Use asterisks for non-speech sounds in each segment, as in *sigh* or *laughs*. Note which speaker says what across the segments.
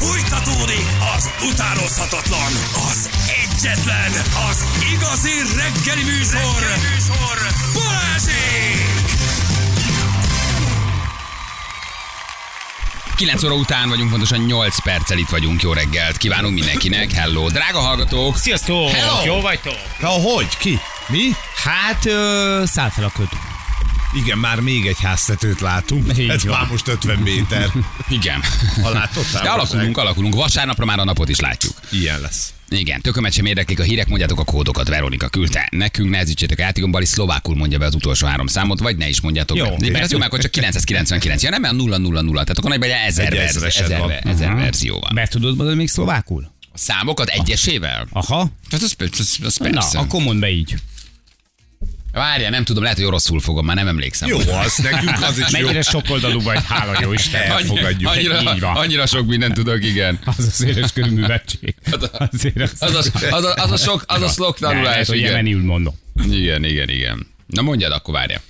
Speaker 1: Fújtatódik az utánozhatatlan, az egyetlen, az igazi reggeli műsor, reggeli műsor. Balázsék!
Speaker 2: 9 óra után vagyunk, pontosan 8 perccel itt vagyunk. Jó reggelt kívánunk mindenkinek. Hello, drága hallgatók!
Speaker 3: Sziasztok!
Speaker 2: Hello!
Speaker 3: Jó vagytok?
Speaker 4: Na, hogy? Ki? Mi?
Speaker 3: Hát, ö, száll fel a köd.
Speaker 4: Igen, már még egy háztetőt látunk.
Speaker 3: Így
Speaker 4: Ez
Speaker 3: van.
Speaker 4: már most 50 méter. *laughs*
Speaker 2: Igen.
Speaker 4: A látott
Speaker 2: De alakulunk, alakulunk. Vasárnapra már a napot is látjuk.
Speaker 4: Ilyen lesz.
Speaker 2: Igen, tökömet sem érdeklik a hírek, mondjátok a kódokat, Veronika küldte nekünk, nehezítsétek át, Bali szlovákul mondja be az utolsó három számot, vagy ne is mondjátok
Speaker 3: Jó.
Speaker 2: be. Mert az jó, mert akkor csak 999. Ja, nem, mert 000, tehát akkor nagyban ezer,
Speaker 4: Egy
Speaker 2: verzi,
Speaker 4: ezresed
Speaker 2: ezer,
Speaker 4: van.
Speaker 2: ezer, ezer verzió van.
Speaker 3: Be tudod mondani még szlovákul?
Speaker 2: A számokat egyesével?
Speaker 3: Aha.
Speaker 2: Hát az, az, az
Speaker 3: Na,
Speaker 2: persze.
Speaker 3: akkor mondd be így.
Speaker 2: Várja, nem tudom, lehet, hogy rosszul fogom, már nem emlékszem.
Speaker 4: Jó, az nekünk az is jó.
Speaker 3: Mennyire sokoldalú vagy, hála jó Isten.
Speaker 4: El- elfogadjuk.
Speaker 2: Annyira,
Speaker 3: Így van.
Speaker 2: annyira sok mindent tudok, igen.
Speaker 3: Az a széles körű művetség. Azért az,
Speaker 2: Az a, az a, az a sok, az a szlok tanulás,
Speaker 3: Lehet, hogy
Speaker 2: igen.
Speaker 3: jemenül mondom.
Speaker 2: Igen, igen, igen. Na mondjad, akkor várja.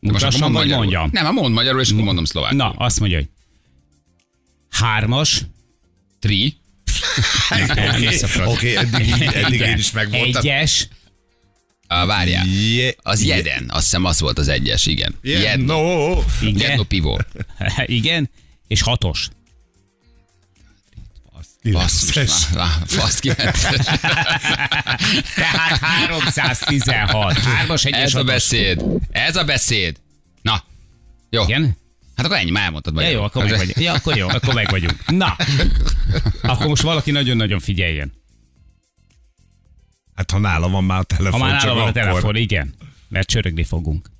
Speaker 3: Mutassam, vagy
Speaker 2: magyarul.
Speaker 3: mondjam?
Speaker 2: Nem, hát mondd magyarul, és akkor mondom szlovákul.
Speaker 3: Na, azt mondja, hogy hármas,
Speaker 2: Tri.
Speaker 4: Oké, okay, eddig, eddig én is megvoltam.
Speaker 3: egyes,
Speaker 2: Ah, várjál.
Speaker 4: Je-
Speaker 2: Az
Speaker 4: je-
Speaker 2: jeden, azt hiszem az volt az egyes, igen.
Speaker 4: je-
Speaker 2: Jedno,
Speaker 4: No.
Speaker 3: igen,
Speaker 2: jedno pivo. *laughs*
Speaker 3: igen, és hatos.
Speaker 2: Basszus, fasz kilences.
Speaker 3: Tehát 316. Hármas, egyes,
Speaker 2: Ez a
Speaker 3: hatos.
Speaker 2: beszéd. Ez a beszéd. Na, jó.
Speaker 3: Igen?
Speaker 2: Hát akkor ennyi, már elmondtad
Speaker 3: Ja, jó, akkor meg vagyunk. Ja, akkor jó, akkor meg vagyunk. Na, akkor most valaki nagyon-nagyon figyeljen.
Speaker 4: Hát ha nála van már a telefon,
Speaker 3: Ha már
Speaker 4: csak
Speaker 3: nála van a
Speaker 4: akkor.
Speaker 3: telefon, igen. Mert csörögni fogunk.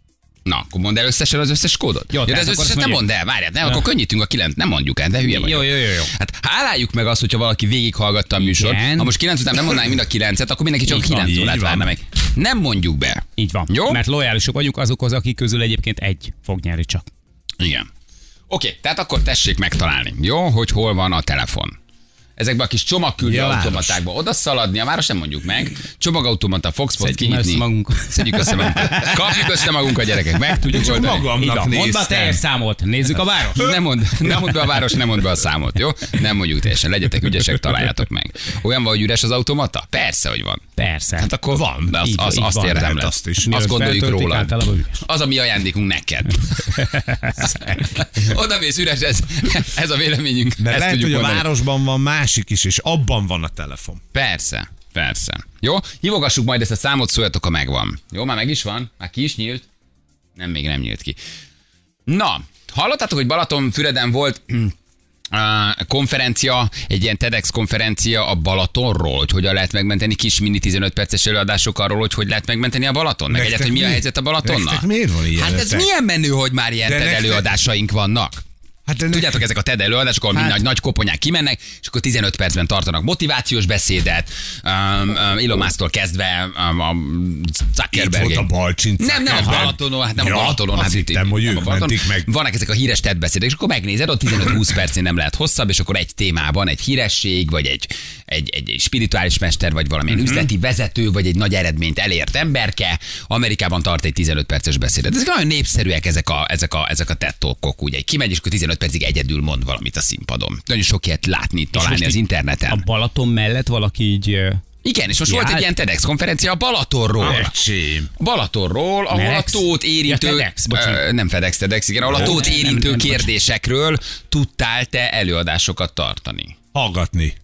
Speaker 2: Na, akkor mondd el összesen az összes kódot.
Speaker 3: Jó,
Speaker 2: ja, de az összeset nem mondd el, várjál, nem, akkor könnyítünk a kilenc, nem mondjuk el, de hülye vagy.
Speaker 3: Jó, jó, jó, jó.
Speaker 2: Hát háláljuk meg azt, hogyha valaki végighallgatta a műsor.
Speaker 3: Igen.
Speaker 2: Ha most 9 után nem mondanánk mind a 9-et, akkor mindenki csak
Speaker 3: Így van,
Speaker 2: 9
Speaker 4: így
Speaker 2: órát várna meg. Nem mondjuk be.
Speaker 3: Így van.
Speaker 2: Jó?
Speaker 3: Mert lojálisok vagyunk azokhoz, akik közül egyébként egy fog nyerni csak.
Speaker 2: Igen. Oké, tehát akkor tessék megtalálni, jó, hogy hol van a telefon. Ezekbe a kis csomagküldő
Speaker 4: Ja,
Speaker 2: automatákba oda szaladni, a város nem mondjuk meg. Csomagautomata, Foxpot
Speaker 3: Szedjük
Speaker 2: kinyitni.
Speaker 3: magunkat.
Speaker 2: Szedjük össze magunkat. Kapjuk össze magunkat, gyerekek, meg tudjuk
Speaker 4: Csak
Speaker 2: oldani.
Speaker 4: magamnak.
Speaker 3: Mondd be a teljes számot. Nézzük a város.
Speaker 2: Nem mond, nem mond be a város, nem mond be a számot, jó? Nem mondjuk teljesen, legyetek ügyesek, találjátok meg. Olyan van, hogy üres az automata? Persze, hogy van.
Speaker 3: Persze.
Speaker 2: Hát akkor van, de az,
Speaker 3: Így
Speaker 2: az,
Speaker 3: így
Speaker 2: azt
Speaker 3: van.
Speaker 4: azt is.
Speaker 2: Azt gondoljuk róla. Az a mi ajándékunk neked. *laughs* Oda mész üres, ez, ez a véleményünk.
Speaker 4: De
Speaker 2: Ezt
Speaker 4: lehet, hogy a városban van másik is, és abban van a telefon.
Speaker 2: Persze, persze. Jó, hívogassuk majd ezt a számot, szóljatok, ha megvan. Jó, már meg is van? Már ki is nyílt? Nem, még nem nyílt ki. Na, hallottátok, hogy Balatonfüreden volt *clears throat* Uh, konferencia, egy ilyen TEDx konferencia a Balatonról, hogy hogyan lehet megmenteni kis mini 15 perces előadások arról, hogy hogy lehet megmenteni a Balaton. Meg
Speaker 4: Nektek
Speaker 2: egyáltalán mi a helyzet a Balatonnal?
Speaker 4: Nektek miért van ilyen?
Speaker 2: Hát ez milyen menő, hogy már ilyen TED előadásaink vannak.
Speaker 4: Hát de
Speaker 2: Tudjátok, ezek a TED előadások, ahol hát.
Speaker 4: Hát-
Speaker 2: nagy, nagy koponyák kimennek, és akkor 15 percben tartanak motivációs beszédet, um, um, Elon Musk-tól kezdve um,
Speaker 4: Itt
Speaker 2: Zuckerberg.
Speaker 4: volt a Balcsin.
Speaker 2: Nem, nem a. Balatonon, hát nem
Speaker 4: ja,
Speaker 2: a Balatonon.
Speaker 4: Azt
Speaker 2: hát itt-
Speaker 4: hittem, hogy
Speaker 2: nem
Speaker 4: ők mentik meg.
Speaker 2: Vannak ezek a híres TED beszédek, és akkor megnézed, ott 15-20 percnél nem lehet hosszabb, és akkor egy témában egy híresség, vagy egy, egy, egy, egy spirituális mester, vagy valamilyen
Speaker 4: Mhm.
Speaker 2: uh-huh. üzleti vezető, vagy egy nagy eredményt elért emberke, Amerikában tart egy 15 perces beszédet. Ezek nagyon népszerűek ezek a, ezek a, ezek a TED talkok, ugye. Kimegy, és akkor 15 percig egyedül mond valamit a színpadon. Nagyon sok ilyet látni, találni az interneten.
Speaker 3: A Balaton mellett valaki így...
Speaker 2: Igen, és most volt
Speaker 3: Jár-
Speaker 2: egy ilyen TEDx konferencia a Balatonról.
Speaker 4: Öcsém.
Speaker 2: Balatonról, ahol
Speaker 3: Nex?
Speaker 2: a tót érintő...
Speaker 3: Ja, TEDx.
Speaker 2: Ö, nem FedEx, TEDx, igen, ahol a tót
Speaker 3: nem, nem,
Speaker 2: érintő
Speaker 3: nem,
Speaker 2: kérdésekről tudtál te előadásokat tartani.
Speaker 4: Hallgatni.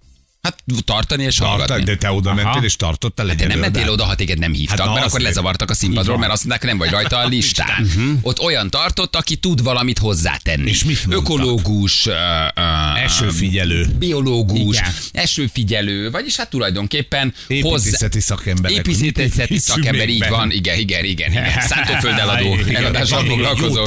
Speaker 2: Hát tartani és hallgatni.
Speaker 4: de te oda
Speaker 3: Aha.
Speaker 4: mentél, és tartottál egy
Speaker 2: De nem mentél oda, ha téged nem hívtak,
Speaker 4: Hát na,
Speaker 2: mert akkor lezavartak a színpadról, mert azt mondták, nem vagy rajta a *laughs* listán.
Speaker 3: Mhm.
Speaker 2: Ott olyan tartott, aki tud valamit hozzátenni.
Speaker 4: És mit mondtak?
Speaker 2: Ökológus, ö, ö,
Speaker 4: Esőfigyelő.
Speaker 2: biológus,
Speaker 3: Igen.
Speaker 2: esőfigyelő, vagyis hát tulajdonképpen
Speaker 4: Építészeti szakemberek.
Speaker 2: Építészeti
Speaker 4: Mit
Speaker 2: szakember, így van, igen, igen, igen, igen. *laughs* Szántóföld eladó eladással foglalkozó.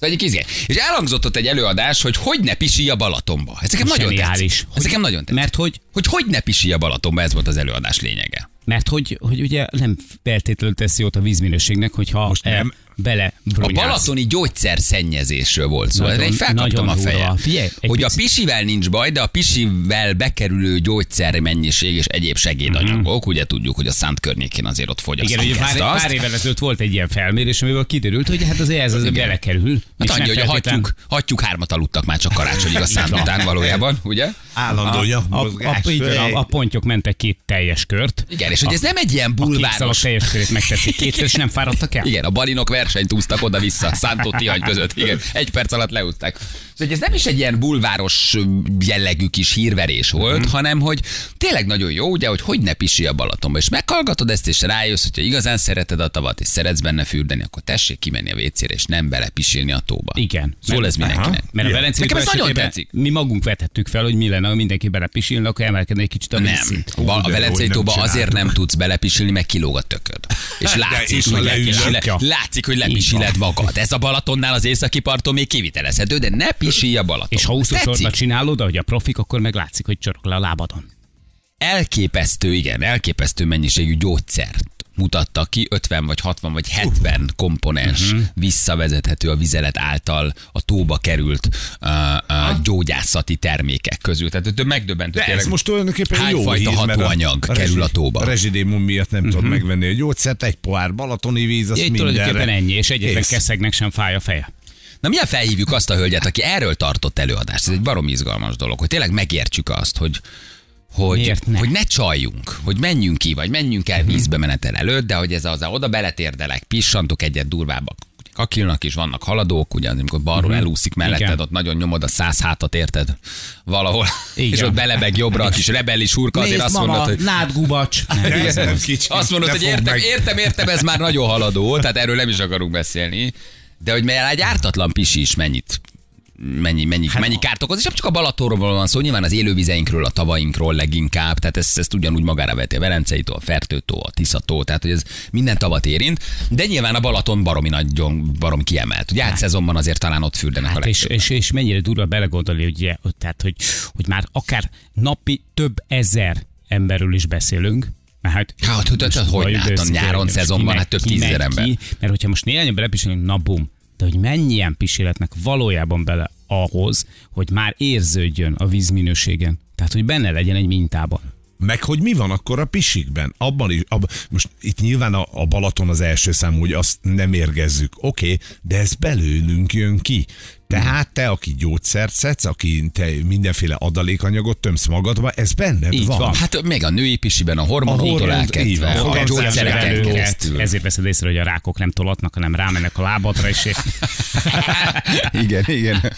Speaker 4: Jó telek?
Speaker 2: Szóval egy izé. És elhangzott ott egy előadás, hogy hogy ne pisilj a Balatonba. Ez nekem nagyon tetszik. Ez nekem nagyon tetszik.
Speaker 3: Mert hogy,
Speaker 2: Hogy hogy ne pisilj a Balatonba, ez volt az előadás lényege.
Speaker 3: mert hogy, hogy ugye nem feltétlenül teszi jót a vízminőségnek, hogyha
Speaker 4: Most nem.
Speaker 3: Bele
Speaker 2: A balatoni gyógyszerszennyezésről volt szó.
Speaker 3: Nagyon-
Speaker 2: Nagyon, felkaptam a fejem.
Speaker 3: Figyelj, egy
Speaker 2: hogy
Speaker 3: picit-
Speaker 2: a pisivel nincs baj, de a pisivel bekerülő gyógyszermennyiség és egyéb segédanyagok, ugye tudjuk, hogy a szánt környékén azért ott
Speaker 3: Mhm. Igen, ugye pár, pár évvel ezelőtt volt egy ilyen felmérés, amiből kiderült, hogy hát azért ez az
Speaker 2: Igen.
Speaker 3: belekerül.
Speaker 2: Hát annyi, hogy a
Speaker 3: feltétlen-
Speaker 2: hattyúk, hattyúk hármat aludtak már csak karácsonyig a szánt után valójában, ugye?
Speaker 4: Állandó
Speaker 3: a, a, a, a pontyok mentek két teljes kört.
Speaker 2: Igen, és hogy ez nem egy ilyen
Speaker 3: A
Speaker 2: bulváros
Speaker 3: teljes körét megtették kétszer, és nem fáradtak el.
Speaker 2: Igen, a balinok versenyt úsztak oda-vissza, Szántó Tihany között. Igen, egy perc alatt leúzták. Szóval ez nem is egy ilyen bulváros jellegű kis hírverés volt, mm. hanem hogy tényleg nagyon jó, ugye, hogy hogy ne pisi a Balatonba. És meghallgatod ezt, és rájössz, hogyha igazán szereted a tavat, és szeretsz benne fürdeni, akkor tessék kimenni a vécére, és nem belepisilni a tóba.
Speaker 3: Igen.
Speaker 2: Szól ez mindenkinek.
Speaker 3: Mert a. Velencei
Speaker 2: Nekem ez nagyon tetszik.
Speaker 3: Mi magunk vetettük fel, hogy mi lenne, ha mindenki belepisilna, akkor emelkedne egy kicsit a
Speaker 2: Nem.
Speaker 3: vízszint.
Speaker 2: A, Velencei tóba azért nem tudsz belepisilni, meg kilóg a tököd. És
Speaker 4: De
Speaker 2: látszik, hogy, látszik, hogy lepisiled magad. Ez a Balatonnál az északi parton még kivitelezhető, de ne pisilj a Balaton.
Speaker 3: És ha úszósorba csinálod, ahogy a profik, akkor meg látszik, hogy csorog le a lábadon.
Speaker 2: elképesztő, igen, elképesztő mennyiségű gyógyszert mutattak ki, 50 vagy 60 vagy 70 komponens
Speaker 3: Mhm.
Speaker 2: uh-huh. visszavezethető a vizelet által a tóba került uh, uh, gyógyászati termékek közül. Tehát megdöbbentő
Speaker 4: De
Speaker 2: tényleg.
Speaker 4: ez most tulajdonképpen jó mert
Speaker 2: hatóanyag
Speaker 4: a,
Speaker 2: kerül a tóba?
Speaker 4: A rezsidémum miatt nem tudod megvenni a gyógyszert, egy pohár balatoni víz, azt
Speaker 3: Így
Speaker 4: mindenre.
Speaker 3: tulajdonképpen ennyi, és egyetlen keszegnek sem fáj a feje.
Speaker 2: Na milyen felhívjuk azt a hölgyet, aki erről tartott előadást? Ez egy barom izgalmas dolog, hogy tényleg megértsük azt, hogy hogy,
Speaker 3: Miért ne?
Speaker 2: hogy ne csaljunk, hogy menjünk ki, vagy menjünk el vízbe menetel előtt, de hogy ez az, oda beletérdelek, pissantok egyet durvábbak. Kakilnak is vannak haladók, ugye, amikor balról elúszik melletted,
Speaker 3: Igen.
Speaker 2: ott nagyon nyomod a száz hátat, érted valahol,
Speaker 3: Igen.
Speaker 2: és ott belebeg jobbra a kis rebellis hurka, azért azt mondod, hogy
Speaker 3: nádgubacs. *laughs*
Speaker 2: Azt mondod, hogy értem, értem, értem, ez már nagyon haladó, tehát erről nem is akarunk beszélni. De hogy mert egy ártatlan pisi is mennyit mennyi, mennyi, hát mennyi kárt okoz, és nem csak a Balatonról van szó, nyilván az élővizeinkről, a tavainkról leginkább, tehát ezt, ezt ugyanúgy magára veti a Velencei tó, a Fertőtó, a Tiszató, tehát hogy ez minden tavat érint, de nyilván a Balaton baromi nagyon, baromi kiemelt. Ugye átszezonban azért talán ott fürdenek a
Speaker 3: Hát és,
Speaker 2: legtöbben.
Speaker 3: és, és mennyire durva belegondolni, hogy, ugye, tehát, hogy, hogy már akár napi több ezer emberről is beszélünk, mert hát,
Speaker 2: Hát, hogy- hogy- hát a
Speaker 3: őszintén,
Speaker 2: nyáron, szezonban, hát több tízezer ember.
Speaker 3: ki, Mert hogyha most néhányan belepisilünk, na bum, de hogy mennyien pisiletnek valójában bele ahhoz, hogy már érződjön a vízminőségen. Tehát, hogy benne legyen egy mintában.
Speaker 4: Meg hogy mi van akkor a pisikben? Abban is, ab, most itt nyilván a, a Balaton az első számú, hogy azt nem érgezzük. Oké, okay, de ez belőlünk jön ki. Tehát te, aki gyógyszert szedsz, aki te mindenféle adalékanyagot tömsz magadba, ez benned
Speaker 3: Így
Speaker 4: van.
Speaker 3: van.
Speaker 2: Hát még a női pisiben a hormonoktól elkezdve, a
Speaker 4: fogamzás
Speaker 2: gyógyszereken keresztül.
Speaker 3: Ezért veszed észre, hogy a rákok nem tolatnak, hanem rámennek a lábadra, és *laughs*
Speaker 2: igen, igen.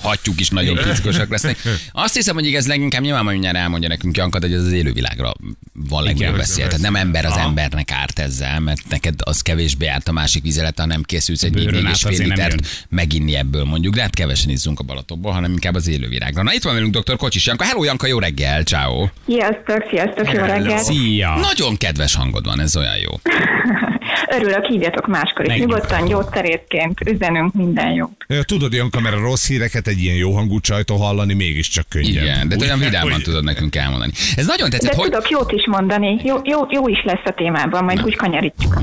Speaker 2: Hattyúk is nagyon pickosak lesznek. Azt hiszem, hogy ez leginkább nyilván majd mindjárt elmondja nekünk Janka, hogy ez az élővilágra van legnagyobb veszély. Tehát nem ember az
Speaker 3: Aha.
Speaker 2: embernek árt ezzel, mert neked az kevésbé árt a másik vizelet, ha nem készülsz egy négy és fél litert meginni ebből mondjuk, de hát kevesen izzunk a Balatonból, hanem inkább az élővirágra. Na itt van velünk dr. Kocsis Janka. Hello Janka, jó reggel, ciao.
Speaker 5: Sziasztok, sziasztok, jó reggelt!
Speaker 3: szia!
Speaker 2: Nagyon kedves hangod van, ez olyan jó. *laughs*
Speaker 5: Örülök, hívjatok máskor is. Nyugodtan gyógyszerészként üzenünk minden jó.
Speaker 4: Tudod, Janka, mert a rossz híreket egy ilyen jó hangú csajtól hallani mégiscsak könnyen.
Speaker 2: Igen, de olyan vidáman *laughs*
Speaker 4: hogy-
Speaker 2: tudod nekünk elmondani. Ez nagyon
Speaker 5: De
Speaker 2: tetszett, hogy...
Speaker 5: tudok jót is mondani, jó, jó, jó is lesz a témában, majd úgy kanyarítjuk a.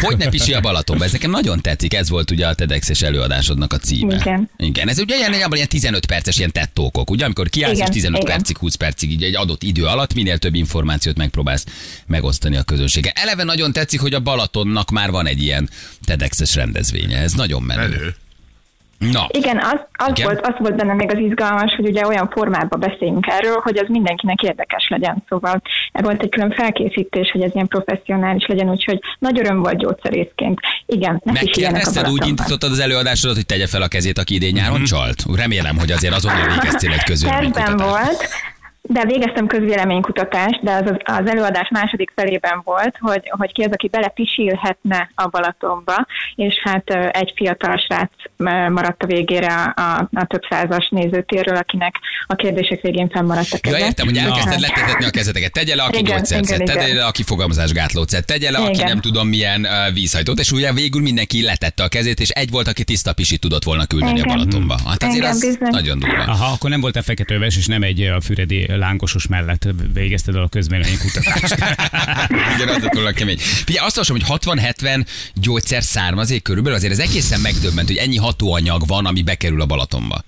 Speaker 2: Hogy ne pisi a *laughs* Balatonba? Ez nekem nagyon tetszik, ez volt ugye a TEDx-es előadásodnak a címe.
Speaker 5: Igen.
Speaker 2: Igen, ez ugye ilyen, ilyen, ilyen 15 perces ilyen tettókok, ugye, amikor kiállsz és
Speaker 5: Igen,
Speaker 2: 15
Speaker 5: igen.
Speaker 2: percig, 20 percig így egy adott idő alatt minél több információt megpróbálsz megosztani a közönséggel. Eleve nagyon tetszik, hogy a Balatonnak már van egy ilyen TEDx-es rendezvénye, ez nagyon menő.
Speaker 4: Menő.
Speaker 2: Na,
Speaker 5: Igen, az, az,
Speaker 2: Igen?
Speaker 5: volt, az volt benne még az izgalmas, hogy ugye olyan formában beszéljünk erről, hogy az mindenkinek érdekes legyen. Szóval e volt egy külön felkészítés, hogy ez ilyen professzionális legyen, úgyhogy nagy öröm volt gyógyszerészként. Igen,
Speaker 2: megkérdezted, úgy indítottad az előadásodat, hogy tegye fel a kezét, aki idén nyáron csalt? Remélem, hogy azért azonnal végeztél egy
Speaker 5: Tervben
Speaker 2: közvéleménykutatást.
Speaker 5: volt, de végeztem közvéleménykutatást, de az, az előadás második felében volt, hogy, hogy ki az, aki belepisilhetne a Balatonba, és hát egy fiatal srác maradt a végére a, a, a több százas nézőtérről, akinek a kérdések végén fennmaradt a
Speaker 2: Ja,
Speaker 5: keze.
Speaker 2: értem, hogy elkezdted
Speaker 5: Na.
Speaker 2: letetni a kezeteket. Tegye le, aki
Speaker 5: igen,
Speaker 2: tegye le, aki fogamzásgátlót szed, tegye le, aki
Speaker 5: Igen.
Speaker 2: nem tudom milyen vízhajtót, és ugye végül mindenki letette a kezét, és egy volt, aki tiszta pisit tudott volna küldeni a
Speaker 5: Igen.
Speaker 2: Balatonba. Hát azért
Speaker 5: Igen,
Speaker 2: az
Speaker 5: bizony.
Speaker 2: nagyon durva.
Speaker 3: Aha, akkor nem volt-e feketőves, és nem egy a füredi lángosos mellett végezted el a közmélemény kutatást. *laughs*
Speaker 2: Igen, az volna kemény. Figyelj, azt olvasom, hogy 60-70 gyógyszer származék körülbelül, azért ez egészen megdöbbent, hogy ennyi hatóanyag van, ami bekerül a Balatonba.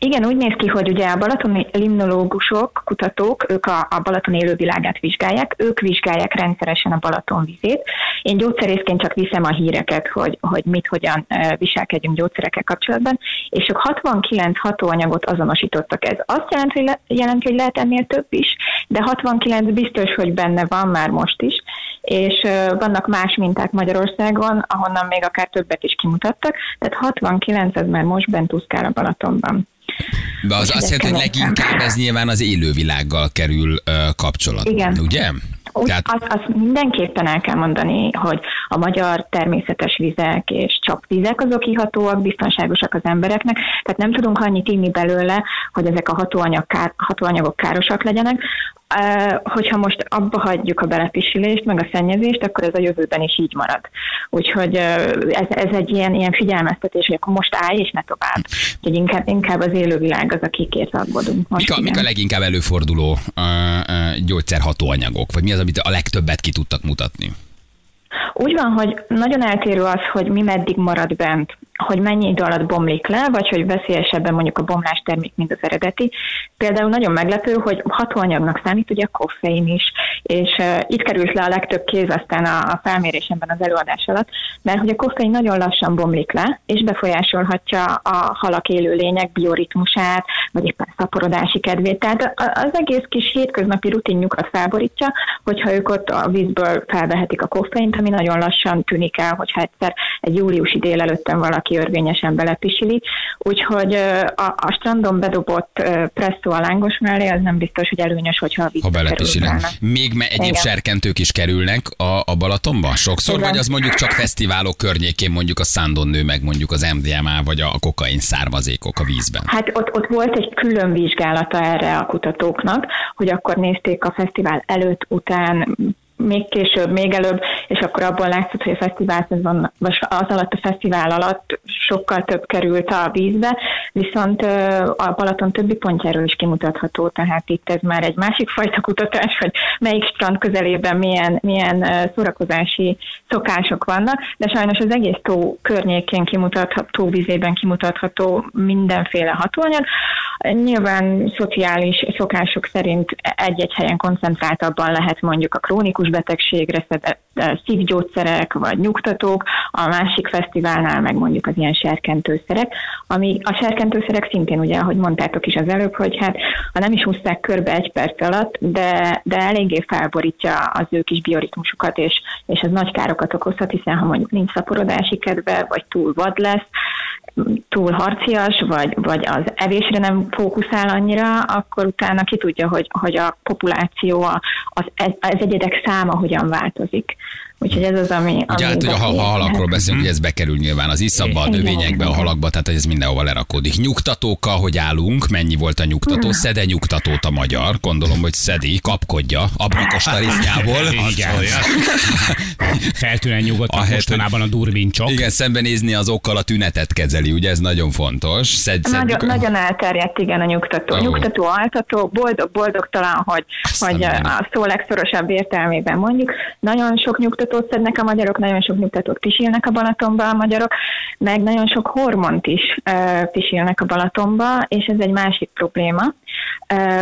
Speaker 5: Igen, úgy néz ki, hogy ugye a balatoni limnológusok, kutatók, ők a, a Balaton élővilágát vizsgálják, ők vizsgálják rendszeresen a Balaton vizét. Én gyógyszerészként csak viszem a híreket, hogy, hogy mit, hogyan viselkedjünk gyógyszerekkel kapcsolatban, és ők 69 hatóanyagot azonosítottak. Ez azt jelenti, hogy, le, jelenti, hogy lehet ennél több is, de 69 biztos, hogy benne van már most is, és vannak más minták Magyarországon, ahonnan még akár többet is kimutattak, tehát 69 ez már most bent a Balatonban.
Speaker 2: De az azt jelenti, hogy leginkább ez nyilván az élővilággal kerül ö, kapcsolatban,
Speaker 5: Igen.
Speaker 2: ugye?
Speaker 5: Úgy,
Speaker 2: Tehát
Speaker 5: azt, azt mindenképpen el kell mondani, hogy a magyar természetes vizek és csapvizek azok ihatóak, biztonságosak az embereknek, tehát nem tudunk annyit inni belőle, hogy ezek a hatóanyag kár, hatóanyagok károsak legyenek. Uh, hogyha most abba hagyjuk a belepisilést, meg a szennyezést, akkor ez a jövőben is így marad. Úgyhogy uh, ez, ez egy ilyen, ilyen figyelmeztetés, hogy akkor most állj és ne tovább. Úgyhogy inkább, inkább az élővilág az, akikért aggódunk most.
Speaker 2: mik a, mik a leginkább előforduló ö, ö, gyógyszerhatóanyagok, vagy mi az, amit a legtöbbet ki tudtak mutatni?
Speaker 5: Úgy van, hogy nagyon eltérő az, hogy mi meddig marad bent, hogy mennyi idő alatt bomlik le, vagy hogy veszélyesebben mondjuk a bomlás termék, mint az eredeti. Például nagyon meglepő, hogy hatóanyagnak számít ugye a koffein is, és uh, itt került le a legtöbb kéz aztán a, a felmérésemben az előadás alatt, mert hogy a koffein nagyon lassan bomlik le, és befolyásolhatja a halak élőlények bioritmusát, vagy éppen szaporodási kedvét. Tehát az egész kis hétköznapi rutinjukat felborítja, hogyha ők ott a vízből felvehetik a koffeint, ami nagyon lassan tűnik el, hogyha egyszer egy júliusi délelőtten valaki örvényesen belepisili. Úgyhogy a, a strandon bedobott presszó a lángos mellé, az nem biztos, hogy előnyös, hogyha a
Speaker 2: Ha
Speaker 5: vízbe kerül volna.
Speaker 2: Még me- egyéb
Speaker 5: Igen.
Speaker 2: serkentők is kerülnek a, a Balatonba? Sokszor,
Speaker 5: Igen.
Speaker 2: vagy az mondjuk csak fesztiválok környékén mondjuk a Szándon nő meg mondjuk az MDMA vagy a, a kokain származékok a vízben?
Speaker 5: Hát ott, ott volt egy külön vizsgálata erre a kutatóknak, hogy akkor nézték a fesztivál előtt, után, még később, még előbb, és akkor abból látszott, hogy a fesztivál szezon, vagy az alatt a fesztivál alatt sokkal több került a vízbe, viszont a Balaton többi pontjáról is kimutatható, tehát itt ez már egy másik fajta kutatás, hogy melyik strand közelében milyen, milyen szórakozási szokások vannak, de sajnos az egész tó környékén kimutatható, vízében kimutatható mindenféle hatóanyag. Nyilván szociális szokások szerint egy-egy helyen koncentráltabban lehet mondjuk a krónikus betegségre szedett eh, szívgyógyszerek vagy nyugtatók, a másik fesztiválnál meg mondjuk az ilyen serkentőszerek, ami a serkentőszerek szintén ugye, ahogy mondtátok is az előbb, hogy hát ha nem is húzták körbe egy perc alatt, de, de eléggé felborítja az ő kis bioritmusukat, és, és ez nagy károkat okozhat, hiszen ha mondjuk nincs szaporodási kedve, vagy túl vad lesz, túl harcias, vagy, vagy az evésre nem fókuszál annyira, akkor utána ki tudja, hogy, hogy a populáció, az, az egyedek száma hogyan változik. Úgyhogy ez az, ami...
Speaker 2: Ugye
Speaker 5: ami
Speaker 2: hát, hogy a, ha, halakról beszélünk, hogy ez bekerül nyilván az iszabba, a növényekbe, a halakba, tehát ez mindenhova lerakódik. Nyugtatókkal, hogy állunk, mennyi volt a nyugtató, szede nyugtatót a magyar, gondolom, hogy szedi, kapkodja, abrakos *laughs* tarisznyából.
Speaker 3: Igen. *laughs* Feltűnően nyugodtan
Speaker 2: Ahelyett,
Speaker 3: mostanában a durvincsok.
Speaker 2: Igen, szembenézni az okkal a tünetet kezeli, ugye ez nagyon fontos. Szed,
Speaker 5: Nagyon,
Speaker 2: szedjük-
Speaker 5: nagyon elterjedt, igen, a nyugtató. Oh. Nyugtató, altató, boldog, boldogtalan, hogy,
Speaker 2: Azt
Speaker 5: hogy a szó legszorosabb értelmében mondjuk. Nagyon sok nyugtatót szednek a magyarok, nagyon sok nyugtatót pisilnek a Balatonba a magyarok, meg nagyon sok hormont is pisilnek a Balatonba, és ez egy másik probléma,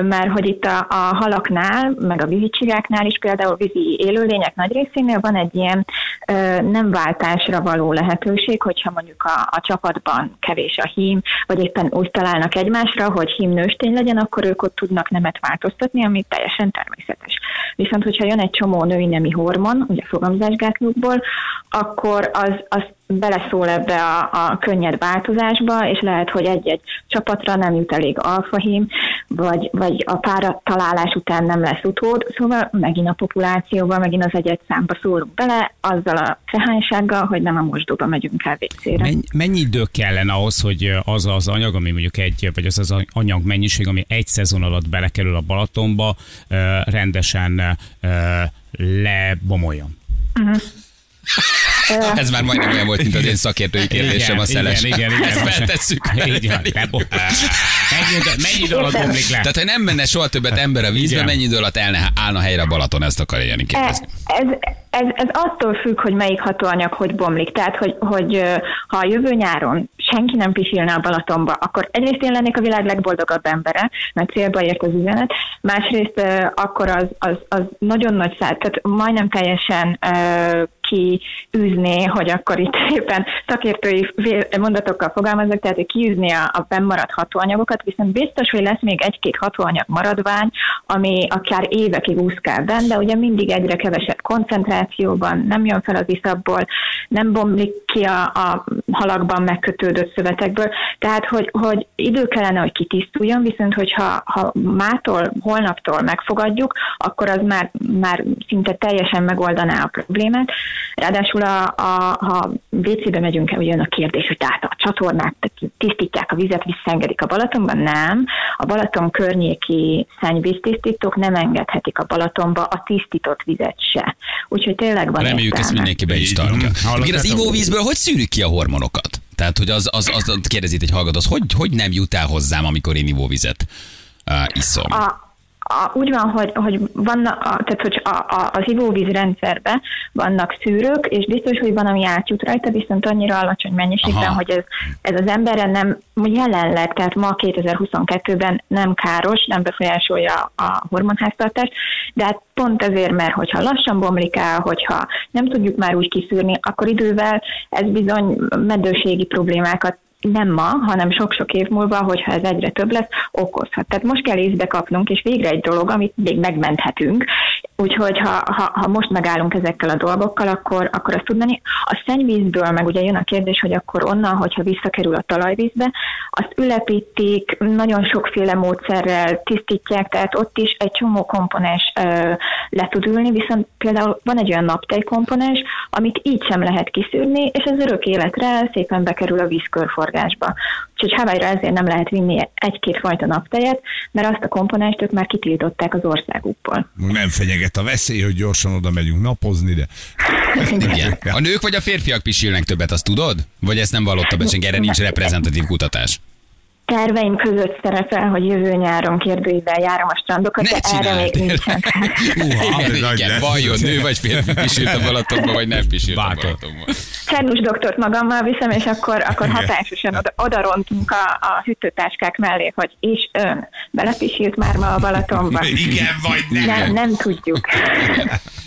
Speaker 5: mert hogy itt a, a halaknál, meg a vízicsigáknál is például vízi élőlények nagy részénél van egy ilyen nem váltásra való lehetőség, hogyha mondjuk a, a csapatban kevés a hím, vagy éppen úgy találnak egymásra, hogy hím nőstény legyen, akkor ők ott tudnak nemet változtatni, ami teljesen természetes. Viszont, hogyha jön egy csomó női nemi hormon, ugye fogamzásgátlókból, akkor az, az beleszól ebbe a, a könnyed változásba, és lehet, hogy egy-egy csapatra nem jut elég alfahím, vagy, vagy a pára találás után nem lesz utód, szóval megint a populációba, megint az egyet számba szólunk bele, azzal a fehánysággal, hogy nem a mosdóba megyünk el vécére.
Speaker 3: Mennyi, idő kellene ahhoz, hogy az az anyag, ami mondjuk egy, vagy az az anyag mennyiség, ami egy szezon alatt belekerül a Balatonba, rendesen ö, lebomoljon?
Speaker 2: Ez már majdnem olyan volt, mint az én szakértői kérdésem a szeles.
Speaker 3: Igen, igen, igen.
Speaker 2: Ezt feltesszük.
Speaker 3: Így van, nem bo- Mennyi, mennyi idő alatt bomlik le?
Speaker 2: Tehát, ha nem menne soha többet ember a vízbe,
Speaker 3: Igen.
Speaker 2: mennyi idő alatt elne, állna helyre a Balaton, ezt akarja Jani
Speaker 5: E-
Speaker 2: kérdezni.
Speaker 5: Ez, ez, ez attól függ, hogy melyik hatóanyag hogy bomlik. Tehát, hogy, hogy ha a jövő nyáron senki nem pisilne a Balatonba, akkor egyrészt én lennék a világ legboldogabb embere, mert célba ért az üzenet, másrészt akkor az, az, az nagyon nagy szállt, tehát majdnem teljesen ö, kiűzné, hogy akkor itt *laughs* éppen szakértői mondatokkal fogalmazok, tehát hogy kiűzni a, a bennmaradt hatóanyagokat, viszont biztos, hogy lesz még egy-két hatóanyag maradvány, ami akár évekig úszkál benne, de ugye mindig egyre kevesebb koncentrációban, nem jön fel az iszapból, nem bomlik ki a, a halakban megkötődött szövetekből, tehát hogy, hogy idő kellene, hogy kitisztuljon, viszont hogyha ha mától, holnaptól megfogadjuk, akkor az már, már szinte teljesen megoldaná a problémát. Ráadásul a, a, ha WC-be megyünk el, ugye jön a kérdés, hogy tehát a csatornák tisztítják a vizet, visszaengedik a Balatonban, nem. A Balaton környéki szennyvíztisztítók nem engedhetik a Balatonba a tisztított vizet se. Úgyhogy tényleg van
Speaker 2: Reméljük, ezt
Speaker 5: értelme.
Speaker 2: mindenki be is tartja. Igen, az ivóvízből hogy szűrjük ki a hormonokat? Tehát, hogy az, az, az, az kérdezi egy hallgató, az hogy, hogy nem jut el hozzám, amikor én ivóvizet uh, iszom?
Speaker 5: A, a, úgy van, hogy, hogy vannak, a, tehát hogy a, a, az ivóvíz rendszerben vannak szűrők, és biztos, hogy van, ami átjut rajta, viszont annyira alacsony mennyiségben,
Speaker 2: Aha.
Speaker 5: hogy ez, ez az emberre nem jelenleg, tehát ma 2022-ben nem káros, nem befolyásolja a hormonháztartást, de hát pont ezért, mert hogyha lassan bomlik el, hogyha nem tudjuk már úgy kiszűrni, akkor idővel ez bizony meddőségi problémákat nem ma, hanem sok-sok év múlva, hogyha ez egyre több lesz, okozhat. Tehát most kell észbe kapnunk, és végre egy dolog, amit még megmenthetünk. Úgyhogy ha, ha, ha most megállunk ezekkel a dolgokkal, akkor, akkor azt tudni. A szennyvízből meg ugye jön a kérdés, hogy akkor onnan, hogyha visszakerül a talajvízbe, azt ülepítik, nagyon sokféle módszerrel tisztítják, tehát ott is egy csomó komponens ö, le tud ülni, viszont például van egy olyan naptej komponens, amit így sem lehet kiszűrni, és az örök életre szépen bekerül a vízkörforgásba. Úgyhogy Hawaii-ra ezért nem lehet vinni egy-két fajta naptejet, mert azt a komponenst ők már kitiltották az országukból.
Speaker 4: Nem fenyeget a veszély, hogy gyorsan oda megyünk napozni, de
Speaker 2: Igen. *laughs* A nők vagy a férfiak pisilnek többet, azt tudod? Vagy ezt nem vallotta be, senki erre nincs reprezentatív kutatás?
Speaker 5: Terveim között szerepel, hogy jövő nyáron kérdőivel járom a strandokat,
Speaker 2: Ne
Speaker 5: de erre
Speaker 2: csináld,
Speaker 5: még
Speaker 2: tényleg.
Speaker 5: nincsen. *laughs*
Speaker 4: Nagy
Speaker 2: igen. vajon nő vagy férfi *laughs* pisilt a Balatonba, vagy nem pisilt a
Speaker 3: Bátor.
Speaker 2: Balatonba.
Speaker 5: Cernus doktort magammal viszem, és akkor, akkor hatásosan oda, oda rontunk a, a hűtőtáskák mellé, hogy és ön belepisilt már ma a Balatonba. *laughs*
Speaker 4: igen vagy nem.
Speaker 5: Nem, nem tudjuk.